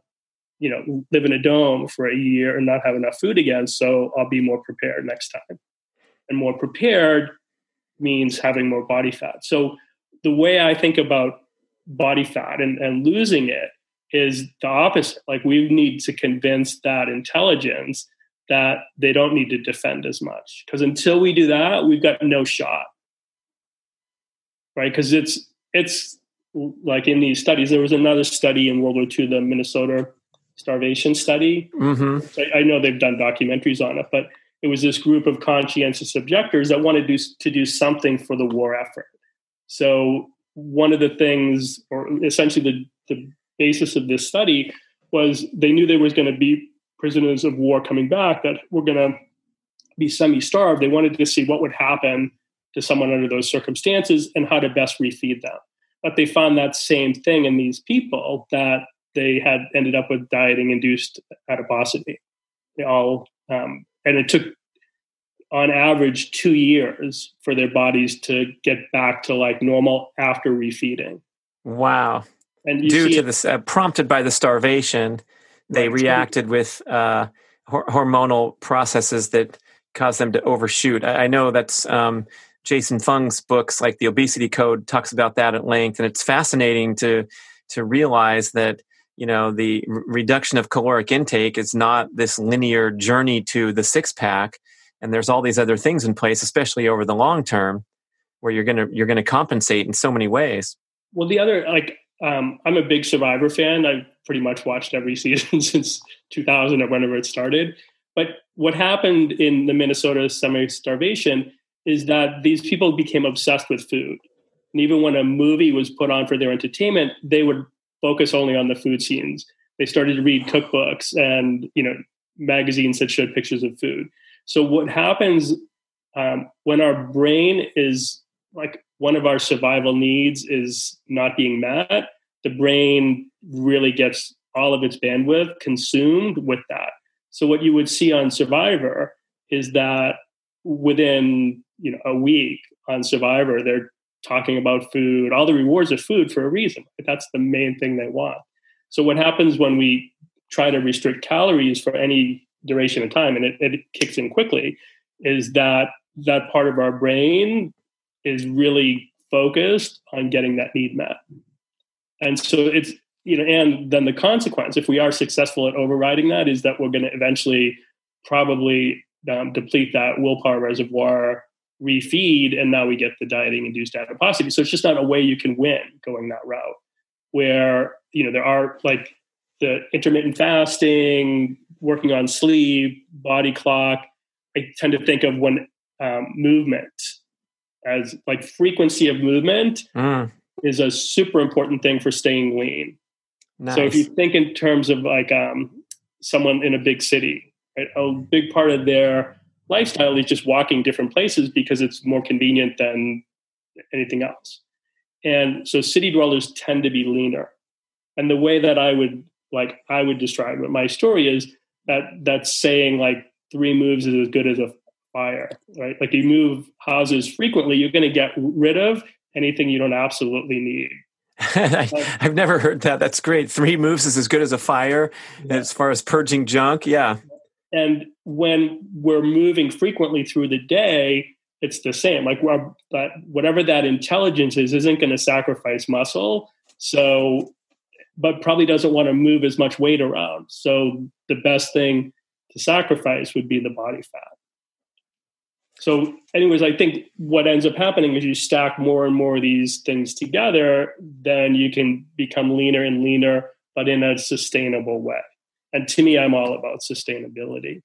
Speaker 3: you know, live in a dome for a year and not have enough food again. So I'll be more prepared next time. And more prepared means having more body fat. So the way I think about body fat and, and losing it is the opposite. Like we need to convince that intelligence that they don't need to defend as much. Because until we do that, we've got no shot. Right? Because it's it's like in these studies, there was another study in World War II, the Minnesota starvation study. Mm-hmm. I, I know they've done documentaries on it, but it was this group of conscientious objectors that wanted to do, to do something for the war effort. So one of the things, or essentially the, the basis of this study was they knew there was going to be prisoners of war coming back that were going to be semi-starved. They wanted to see what would happen to someone under those circumstances and how to best refeed them. But they found that same thing in these people that they had ended up with dieting induced adiposity. They all, um, and it took on average two years for their bodies to get back to like normal after refeeding.
Speaker 2: Wow and due to this uh, prompted by the starvation they right. reacted with uh, hor- hormonal processes that caused them to overshoot i, I know that's um, jason fung's books like the obesity code talks about that at length and it's fascinating to to realize that you know the reduction of caloric intake is not this linear journey to the six pack and there's all these other things in place especially over the long term where you're going to you're going to compensate in so many ways
Speaker 3: well the other like um, I'm a big Survivor fan. I've pretty much watched every season since 2000 or whenever it started. but what happened in the Minnesota semi starvation is that these people became obsessed with food. And even when a movie was put on for their entertainment, they would focus only on the food scenes. They started to read cookbooks and you know magazines that showed pictures of food. So what happens um, when our brain is like one of our survival needs is not being met? The brain really gets all of its bandwidth consumed with that. So what you would see on Survivor is that within you know a week on Survivor, they're talking about food, all the rewards of food for a reason. That's the main thing they want. So what happens when we try to restrict calories for any duration of time, and it, it kicks in quickly, is that that part of our brain is really focused on getting that need met. And so it's you know, and then the consequence, if we are successful at overriding that, is that we're going to eventually probably um, deplete that willpower reservoir, refeed, and now we get the dieting induced adiposity. So it's just not a way you can win going that route. Where you know there are like the intermittent fasting, working on sleep, body clock. I tend to think of when um, movement as like frequency of movement mm. is a super important thing for staying lean Nice. So if you think in terms of like um, someone in a big city, right, a big part of their lifestyle is just walking different places because it's more convenient than anything else. And so city dwellers tend to be leaner. And the way that I would like I would describe it, my story is that that's saying like three moves is as good as a fire, right? Like you move houses frequently, you're going to get rid of anything you don't absolutely need.
Speaker 2: I, have never heard that. That's great. Three moves is as good as a fire yeah. as far as purging junk. Yeah.
Speaker 3: And when we're moving frequently through the day, it's the same. Like but whatever that intelligence is, isn't going to sacrifice muscle. So, but probably doesn't want to move as much weight around. So the best thing to sacrifice would be the body fat. So, anyways, I think what ends up happening is you stack more and more of these things together, then you can become leaner and leaner, but in a sustainable way. And to me, I'm all about sustainability.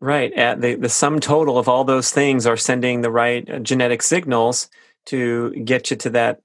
Speaker 2: Right. At the, the sum total of all those things are sending the right uh, genetic signals to get you to that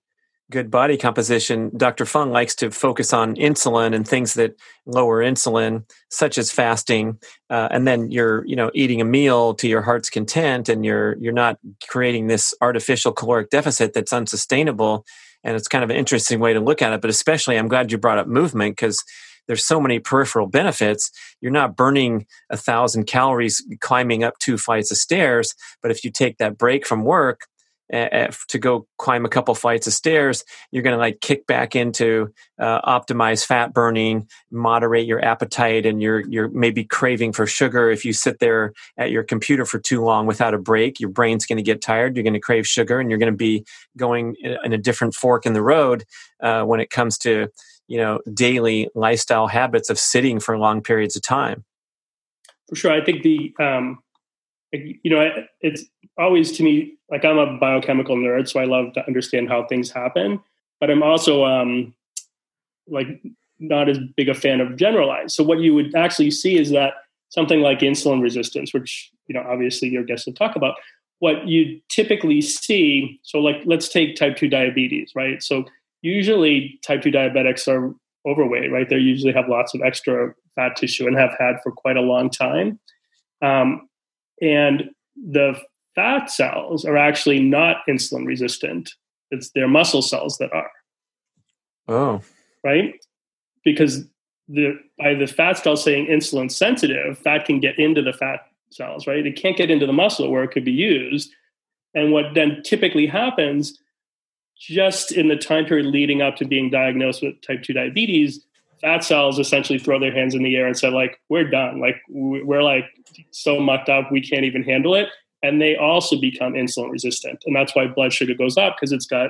Speaker 2: good body composition, Dr. Fung likes to focus on insulin and things that lower insulin, such as fasting, uh, and then you're you know eating a meal to your heart's content, and you're you're not creating this artificial caloric deficit that's unsustainable. And it's kind of an interesting way to look at it. But especially, I'm glad you brought up movement because there's so many peripheral benefits. You're not burning a thousand calories climbing up two flights of stairs, but if you take that break from work uh, to go climb a couple flights of stairs, you're going to like kick back into uh, optimize fat burning, moderate your appetite, and you're you're maybe craving for sugar. If you sit there at your computer for too long without a break, your brain's going to get tired. You're going to crave sugar, and you're going to be going in a different fork in the road uh, when it comes to you know daily lifestyle habits of sitting for long periods of time.
Speaker 3: For sure, I think the um, you know it's always to me like I'm a biochemical nerd, so I love to understand how things happen. But I'm also um, like not as big a fan of generalized. So what you would actually see is that something like insulin resistance, which you know obviously your guests will talk about, what you typically see. So like let's take type two diabetes, right? So usually type two diabetics are overweight, right? They usually have lots of extra fat tissue and have had for quite a long time. Um, and the fat cells are actually not insulin resistant. It's their muscle cells that are.
Speaker 2: Oh.
Speaker 3: Right? Because the by the fat cell saying insulin sensitive, fat can get into the fat cells, right? It can't get into the muscle where it could be used. And what then typically happens just in the time period leading up to being diagnosed with type 2 diabetes, fat cells essentially throw their hands in the air and say, like, we're done. Like, we're like so mucked up, we can't even handle it and they also become insulin resistant. And that's why blood sugar goes up because it's got,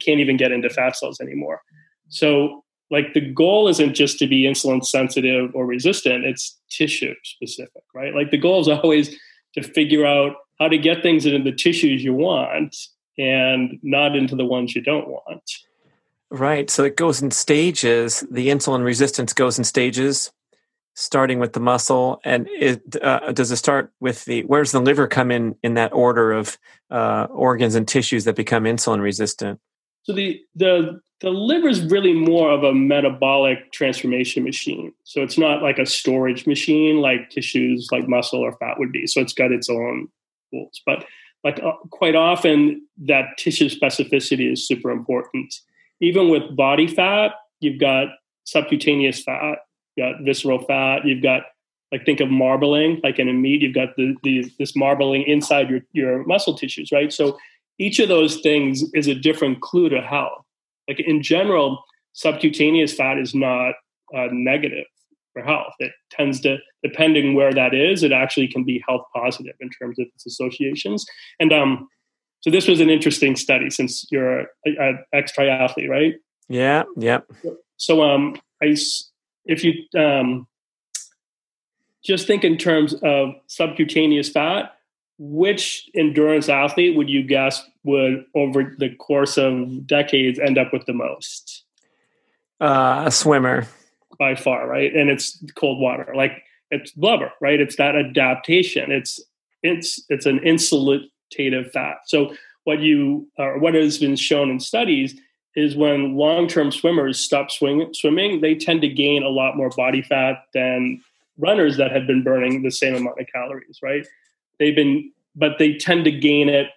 Speaker 3: can't even get into fat cells anymore. So, like, the goal isn't just to be insulin sensitive or resistant, it's tissue specific, right? Like, the goal is always to figure out how to get things into the tissues you want and not into the ones you don't want.
Speaker 2: Right. So it goes in stages. The insulin resistance goes in stages starting with the muscle, and it, uh, does it start with the? Where's the liver come in in that order of uh, organs and tissues that become insulin resistant?
Speaker 3: So the the the liver is really more of a metabolic transformation machine. So it's not like a storage machine like tissues like muscle or fat would be. So it's got its own rules. But like uh, quite often, that tissue specificity is super important. Even with body fat, you've got subcutaneous fat, got visceral fat, you've got like think of marbling, like in a meat, you've got the, the this marbling inside your your muscle tissues, right? So each of those things is a different clue to health. Like in general, subcutaneous fat is not uh, negative for health. It tends to, depending where that is, it actually can be health positive in terms of its associations. And um, so this was an interesting study since you're an ex triathlete, right?
Speaker 2: Yeah, yeah.
Speaker 3: So um, I, if you um, just think in terms of subcutaneous fat, which endurance athlete would you guess would over the course of decades end up with the most?
Speaker 2: Uh, a swimmer.
Speaker 3: By far right? And it's cold water. Like it's blubber right? It's that adaptation. It's it's it's an insulative fat. So what you or what has been shown in studies is when long-term swimmers stop swing, swimming they tend to gain a lot more body fat than runners that had been burning the same amount of calories right? They've been but they tend to gain it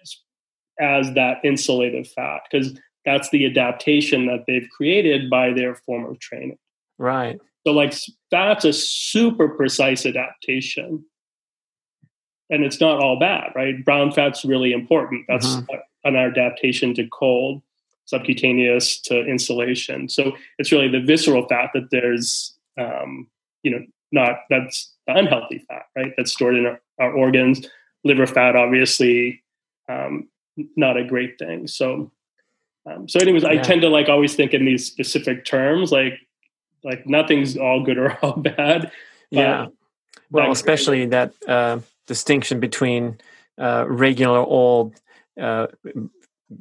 Speaker 3: as that insulative fat because that's the adaptation that they've created by their form of training.
Speaker 2: Right.
Speaker 3: So like that's a super precise adaptation. And it's not all bad right? Brown fat's really important. That's mm-hmm. an adaptation to cold subcutaneous to insulation so it's really the visceral fat that there's um, you know not that's the unhealthy fat right that's stored in our, our organs. Liver fat obviously um, not a great thing. So um, so anyways yeah. i tend to like always think in these specific terms like like nothing's all good or all bad
Speaker 2: yeah. Well especially that uh, distinction between uh, regular old uh,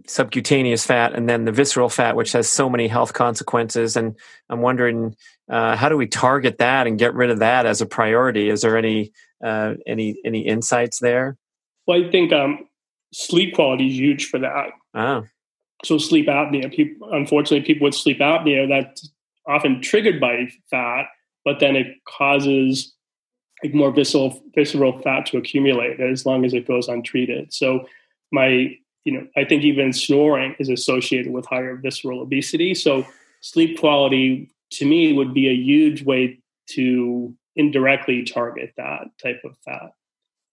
Speaker 2: subcutaneous fat and then the visceral fat which has so many health consequences and i'm wondering uh, how do we target that and get rid of that as a priority is there any uh, any any insights there?
Speaker 3: Well, I think um, sleep quality is huge for that.
Speaker 2: Oh.
Speaker 3: So sleep apnea. People, unfortunately, people with sleep apnea that's often triggered by fat, but then it causes like more visceral visceral fat to accumulate as long as it goes untreated. So my you know I think even snoring is associated with higher visceral obesity. So sleep quality to me would be a huge way to indirectly target that type of fat.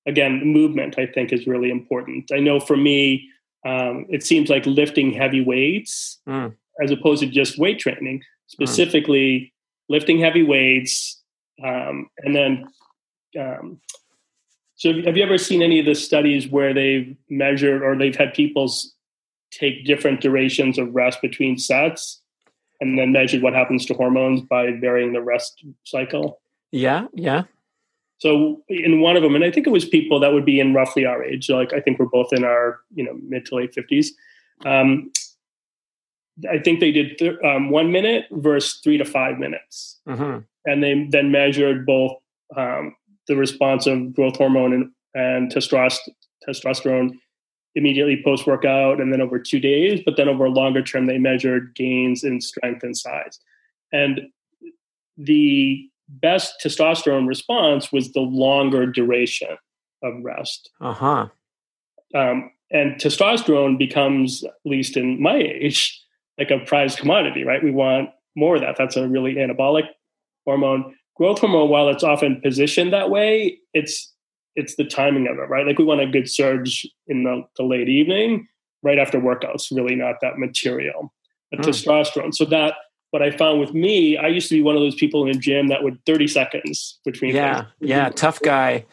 Speaker 3: Again, movement I think is really important. I know for me, um, it seems like lifting heavy weights mm. as opposed to just weight training, hmm. specifically mm. lifting heavy weights, um, and then. Um, so, have you ever seen any of the studies where they've measured or they've had people take different durations of rest between sets, and then measured what happens to hormones by varying the rest cycle?
Speaker 2: Yeah, yeah.
Speaker 3: So in one of them, and I think it was people that would be in roughly our age. Like I think we're both in our you know mid to late fifties. Um, I think they did th- um, one minute versus three to five minutes, mm-hmm. and they then measured both um, the response of growth hormone and, and testosterone, immediately post workout, and then over two days. But then over a longer term, they measured gains in strength and size, and the best testosterone response was the longer duration of rest.
Speaker 2: Uh huh.
Speaker 3: Um, and testosterone becomes, at least in my age, like a prized commodity, right? We want more of that. That's a really anabolic hormone. Growth hormone, while it's often positioned that way, it's it's the timing of it, right? Like we want a good surge in the, the late evening, right after workouts, really not that material. But mm. testosterone. So that what I found with me, I used to be one of those people in the gym that would 30 seconds between.
Speaker 2: Yeah. Things. Yeah. Tough guy.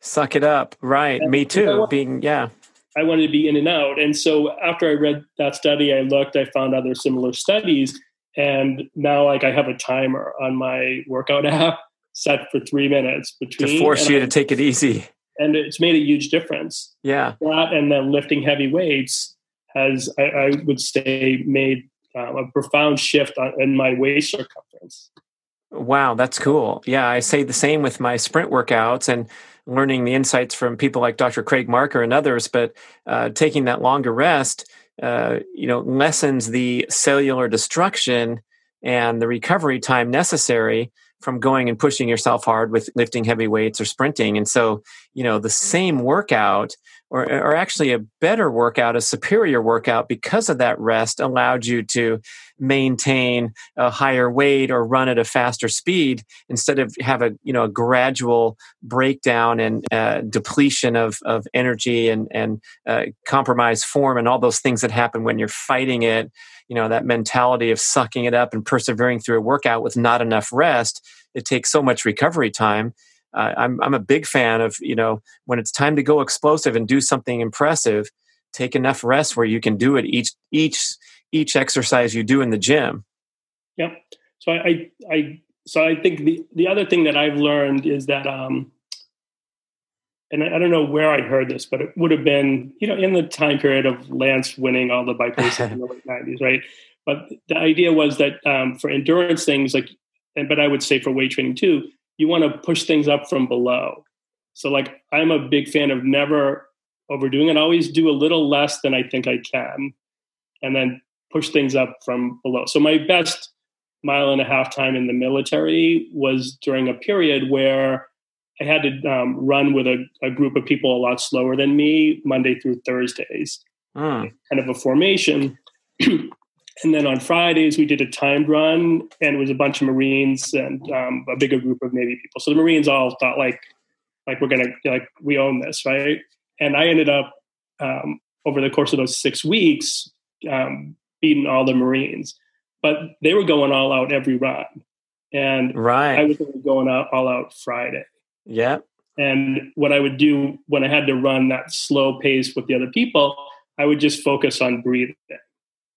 Speaker 2: Suck it up. Right. And me too. being, yeah.
Speaker 3: I wanted to be in and out. And so after I read that study, I looked, I found other similar studies. And now, like, I have a timer on my workout app set for three minutes between.
Speaker 2: To force you I, to take it easy.
Speaker 3: And it's made a huge difference.
Speaker 2: Yeah.
Speaker 3: That and then lifting heavy weights has, I, I would say, made um, a profound shift in my waist circumference.
Speaker 2: Wow, that's cool. Yeah, I say the same with my sprint workouts and learning the insights from people like Dr. Craig Marker and others. But uh, taking that longer rest, uh, you know, lessens the cellular destruction and the recovery time necessary from going and pushing yourself hard with lifting heavy weights or sprinting. And so, you know, the same workout or, or actually a better workout, a superior workout because of that rest allowed you to maintain a higher weight or run at a faster speed instead of have a, you know, a gradual breakdown and uh, depletion of, of energy and, and uh, compromised form and all those things that happen when you're fighting it you know that mentality of sucking it up and persevering through a workout with not enough rest it takes so much recovery time. Uh, I'm, I'm a big fan of you know when it's time to go explosive and do something impressive take enough rest where you can do it each each each exercise you do in the gym
Speaker 3: yep so i i, I so i think the the other thing that i've learned is that um and I, I don't know where I heard this, but it would have been, you know, in the time period of Lance winning all the bike races in the late '90s, right? But the idea was that um, for endurance things, like, and but I would say for weight training too, you want to push things up from below. So, like, I'm a big fan of never overdoing it. I Always do a little less than I think I can, and then push things up from below. So, my best mile and a half time in the military was during a period where I had to um, run with a, a, group of people a lot slower than me Monday through Thursdays, mm. kind of a formation. and then on Fridays we did a timed run, and it was a bunch of Marines and um, a bigger group of Navy people. So the Marines all thought like, like we're gonna like we own this, right? And I ended up um, over the course of those six weeks um, beating all the Marines, but they were going all out every run, and
Speaker 2: right.
Speaker 3: I was going out all out Friday.
Speaker 2: Yeah.
Speaker 3: And what I would do when I had to run that slow pace with the other people, I would just focus on breathing,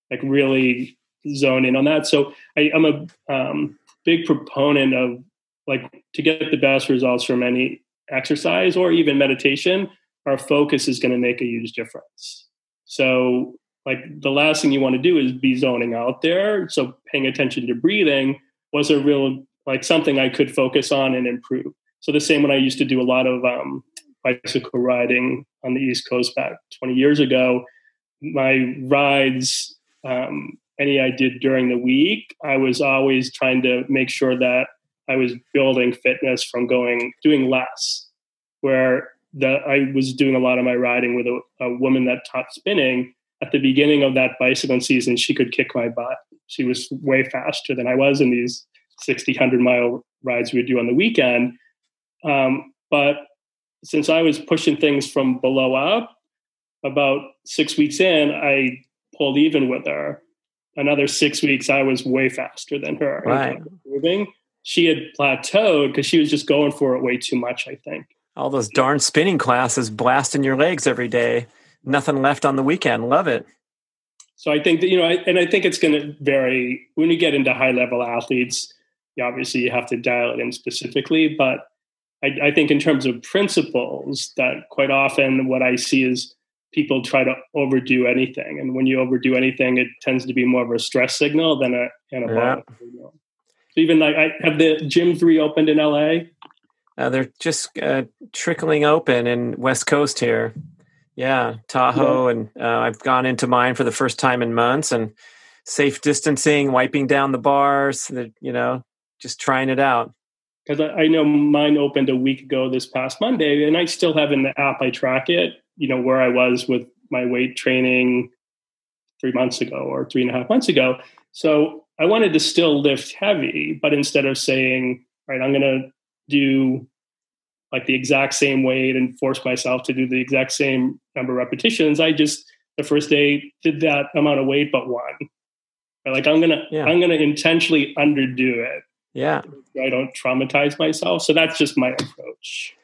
Speaker 3: like really zone in on that. So I, am a um, big proponent of like to get the best results from any exercise or even meditation, our focus is going to make a huge difference. So like the last thing you want to do is be zoning out there. So paying attention to breathing was a real like something I could focus on and improve. So the same when I used to do a lot of um, bicycle riding on the East Coast back 20 years ago. My rides, um, any I did during the week, I was always trying to make sure that I was building fitness from going doing less. Where that I was doing a lot of my riding with a, a woman that taught spinning. At the beginning of that bicycling season, she could kick my butt. She was way faster than I was in these 60, 100 mile rides we would do on the weekend um, but since I was pushing things from below up, about six weeks in, I pulled even with her. Another six weeks, I was way faster than her.
Speaker 2: Right.
Speaker 3: Moving. She had plateaued because she was just going for it way too much, I think.
Speaker 2: All those darn spinning classes blasting your legs every day. Nothing left on the weekend. Love it.
Speaker 3: So I think that, you know, I, and I think it's going to vary when you get into high level athletes. You obviously, you have to dial it in specifically, but I, I think in terms of principles, that quite often what I see is people try to overdo anything, and when you overdo anything, it tends to be more of a stress signal than a anabolic yeah. signal. So even like I have the gyms reopened in LA.
Speaker 2: Uh, they're just uh, trickling open in West Coast here. Yeah, Tahoe, and uh, I've gone into mine for the first time in months, and safe distancing, wiping down the bars. You know, just trying it out
Speaker 3: because I, I, know mine opened a week ago this past Monday, and I still have in the app I track it. You know where I was with my weight training three months ago or three and a half months ago. So I wanted to still lift heavy, but instead of saying, "Right, I'm going to do like the exact same weight and force myself to do the exact same number of repetitions," I just the first day did that amount of weight but one. Like I'm gonna yeah. I'm gonna intentionally underdo it
Speaker 2: yeah.
Speaker 3: I don't traumatize myself. So that's just my approach.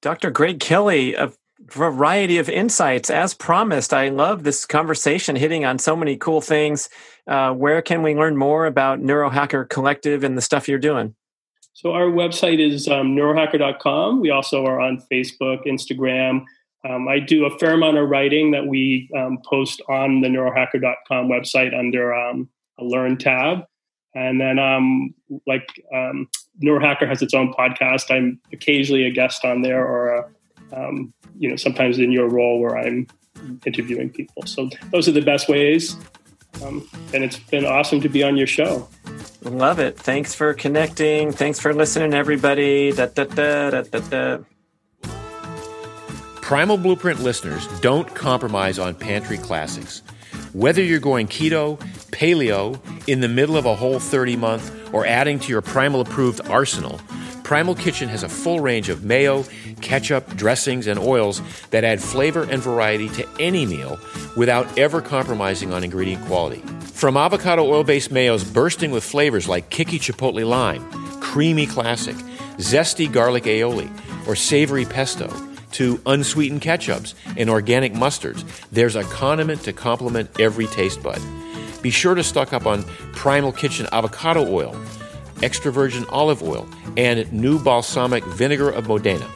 Speaker 2: Dr. Greg Kelly, a variety of insights. As promised, I love this conversation hitting on so many cool things. Uh, where can we learn more about Neurohacker Collective and the stuff you're doing?
Speaker 3: So, our website is um, neurohacker.com. We also are on Facebook, Instagram. Um, I do a fair amount of writing that we um, post on the neurohacker.com website under um, a Learn tab. And then, um, like um, Neurohacker has its own podcast. I'm occasionally a guest on there, or a, um, you know, sometimes in your role where I'm interviewing people. So those are the best ways. Um, and it's been awesome to be on your show.
Speaker 2: Love it. Thanks for connecting. Thanks for listening, everybody. Da, da, da,
Speaker 1: Primal Blueprint listeners don't compromise on pantry classics. Whether you're going keto, paleo, in the middle of a whole 30 month, or adding to your Primal approved arsenal, Primal Kitchen has a full range of mayo, ketchup, dressings, and oils that add flavor and variety to any meal without ever compromising on ingredient quality. From avocado oil based mayos bursting with flavors like Kiki Chipotle Lime, Creamy Classic, Zesty Garlic Aioli, or Savory Pesto, to unsweetened ketchups and organic mustards, there's a condiment to complement every taste bud. Be sure to stock up on Primal Kitchen avocado oil, extra virgin olive oil, and new balsamic vinegar of Modena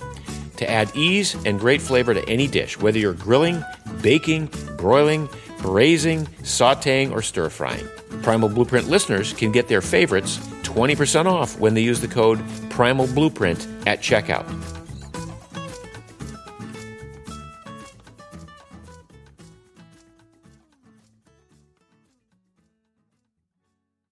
Speaker 1: to add ease and great flavor to any dish, whether you're grilling, baking, broiling, braising, sauteing, or stir frying. Primal Blueprint listeners can get their favorites 20% off when they use the code Primal Blueprint at checkout.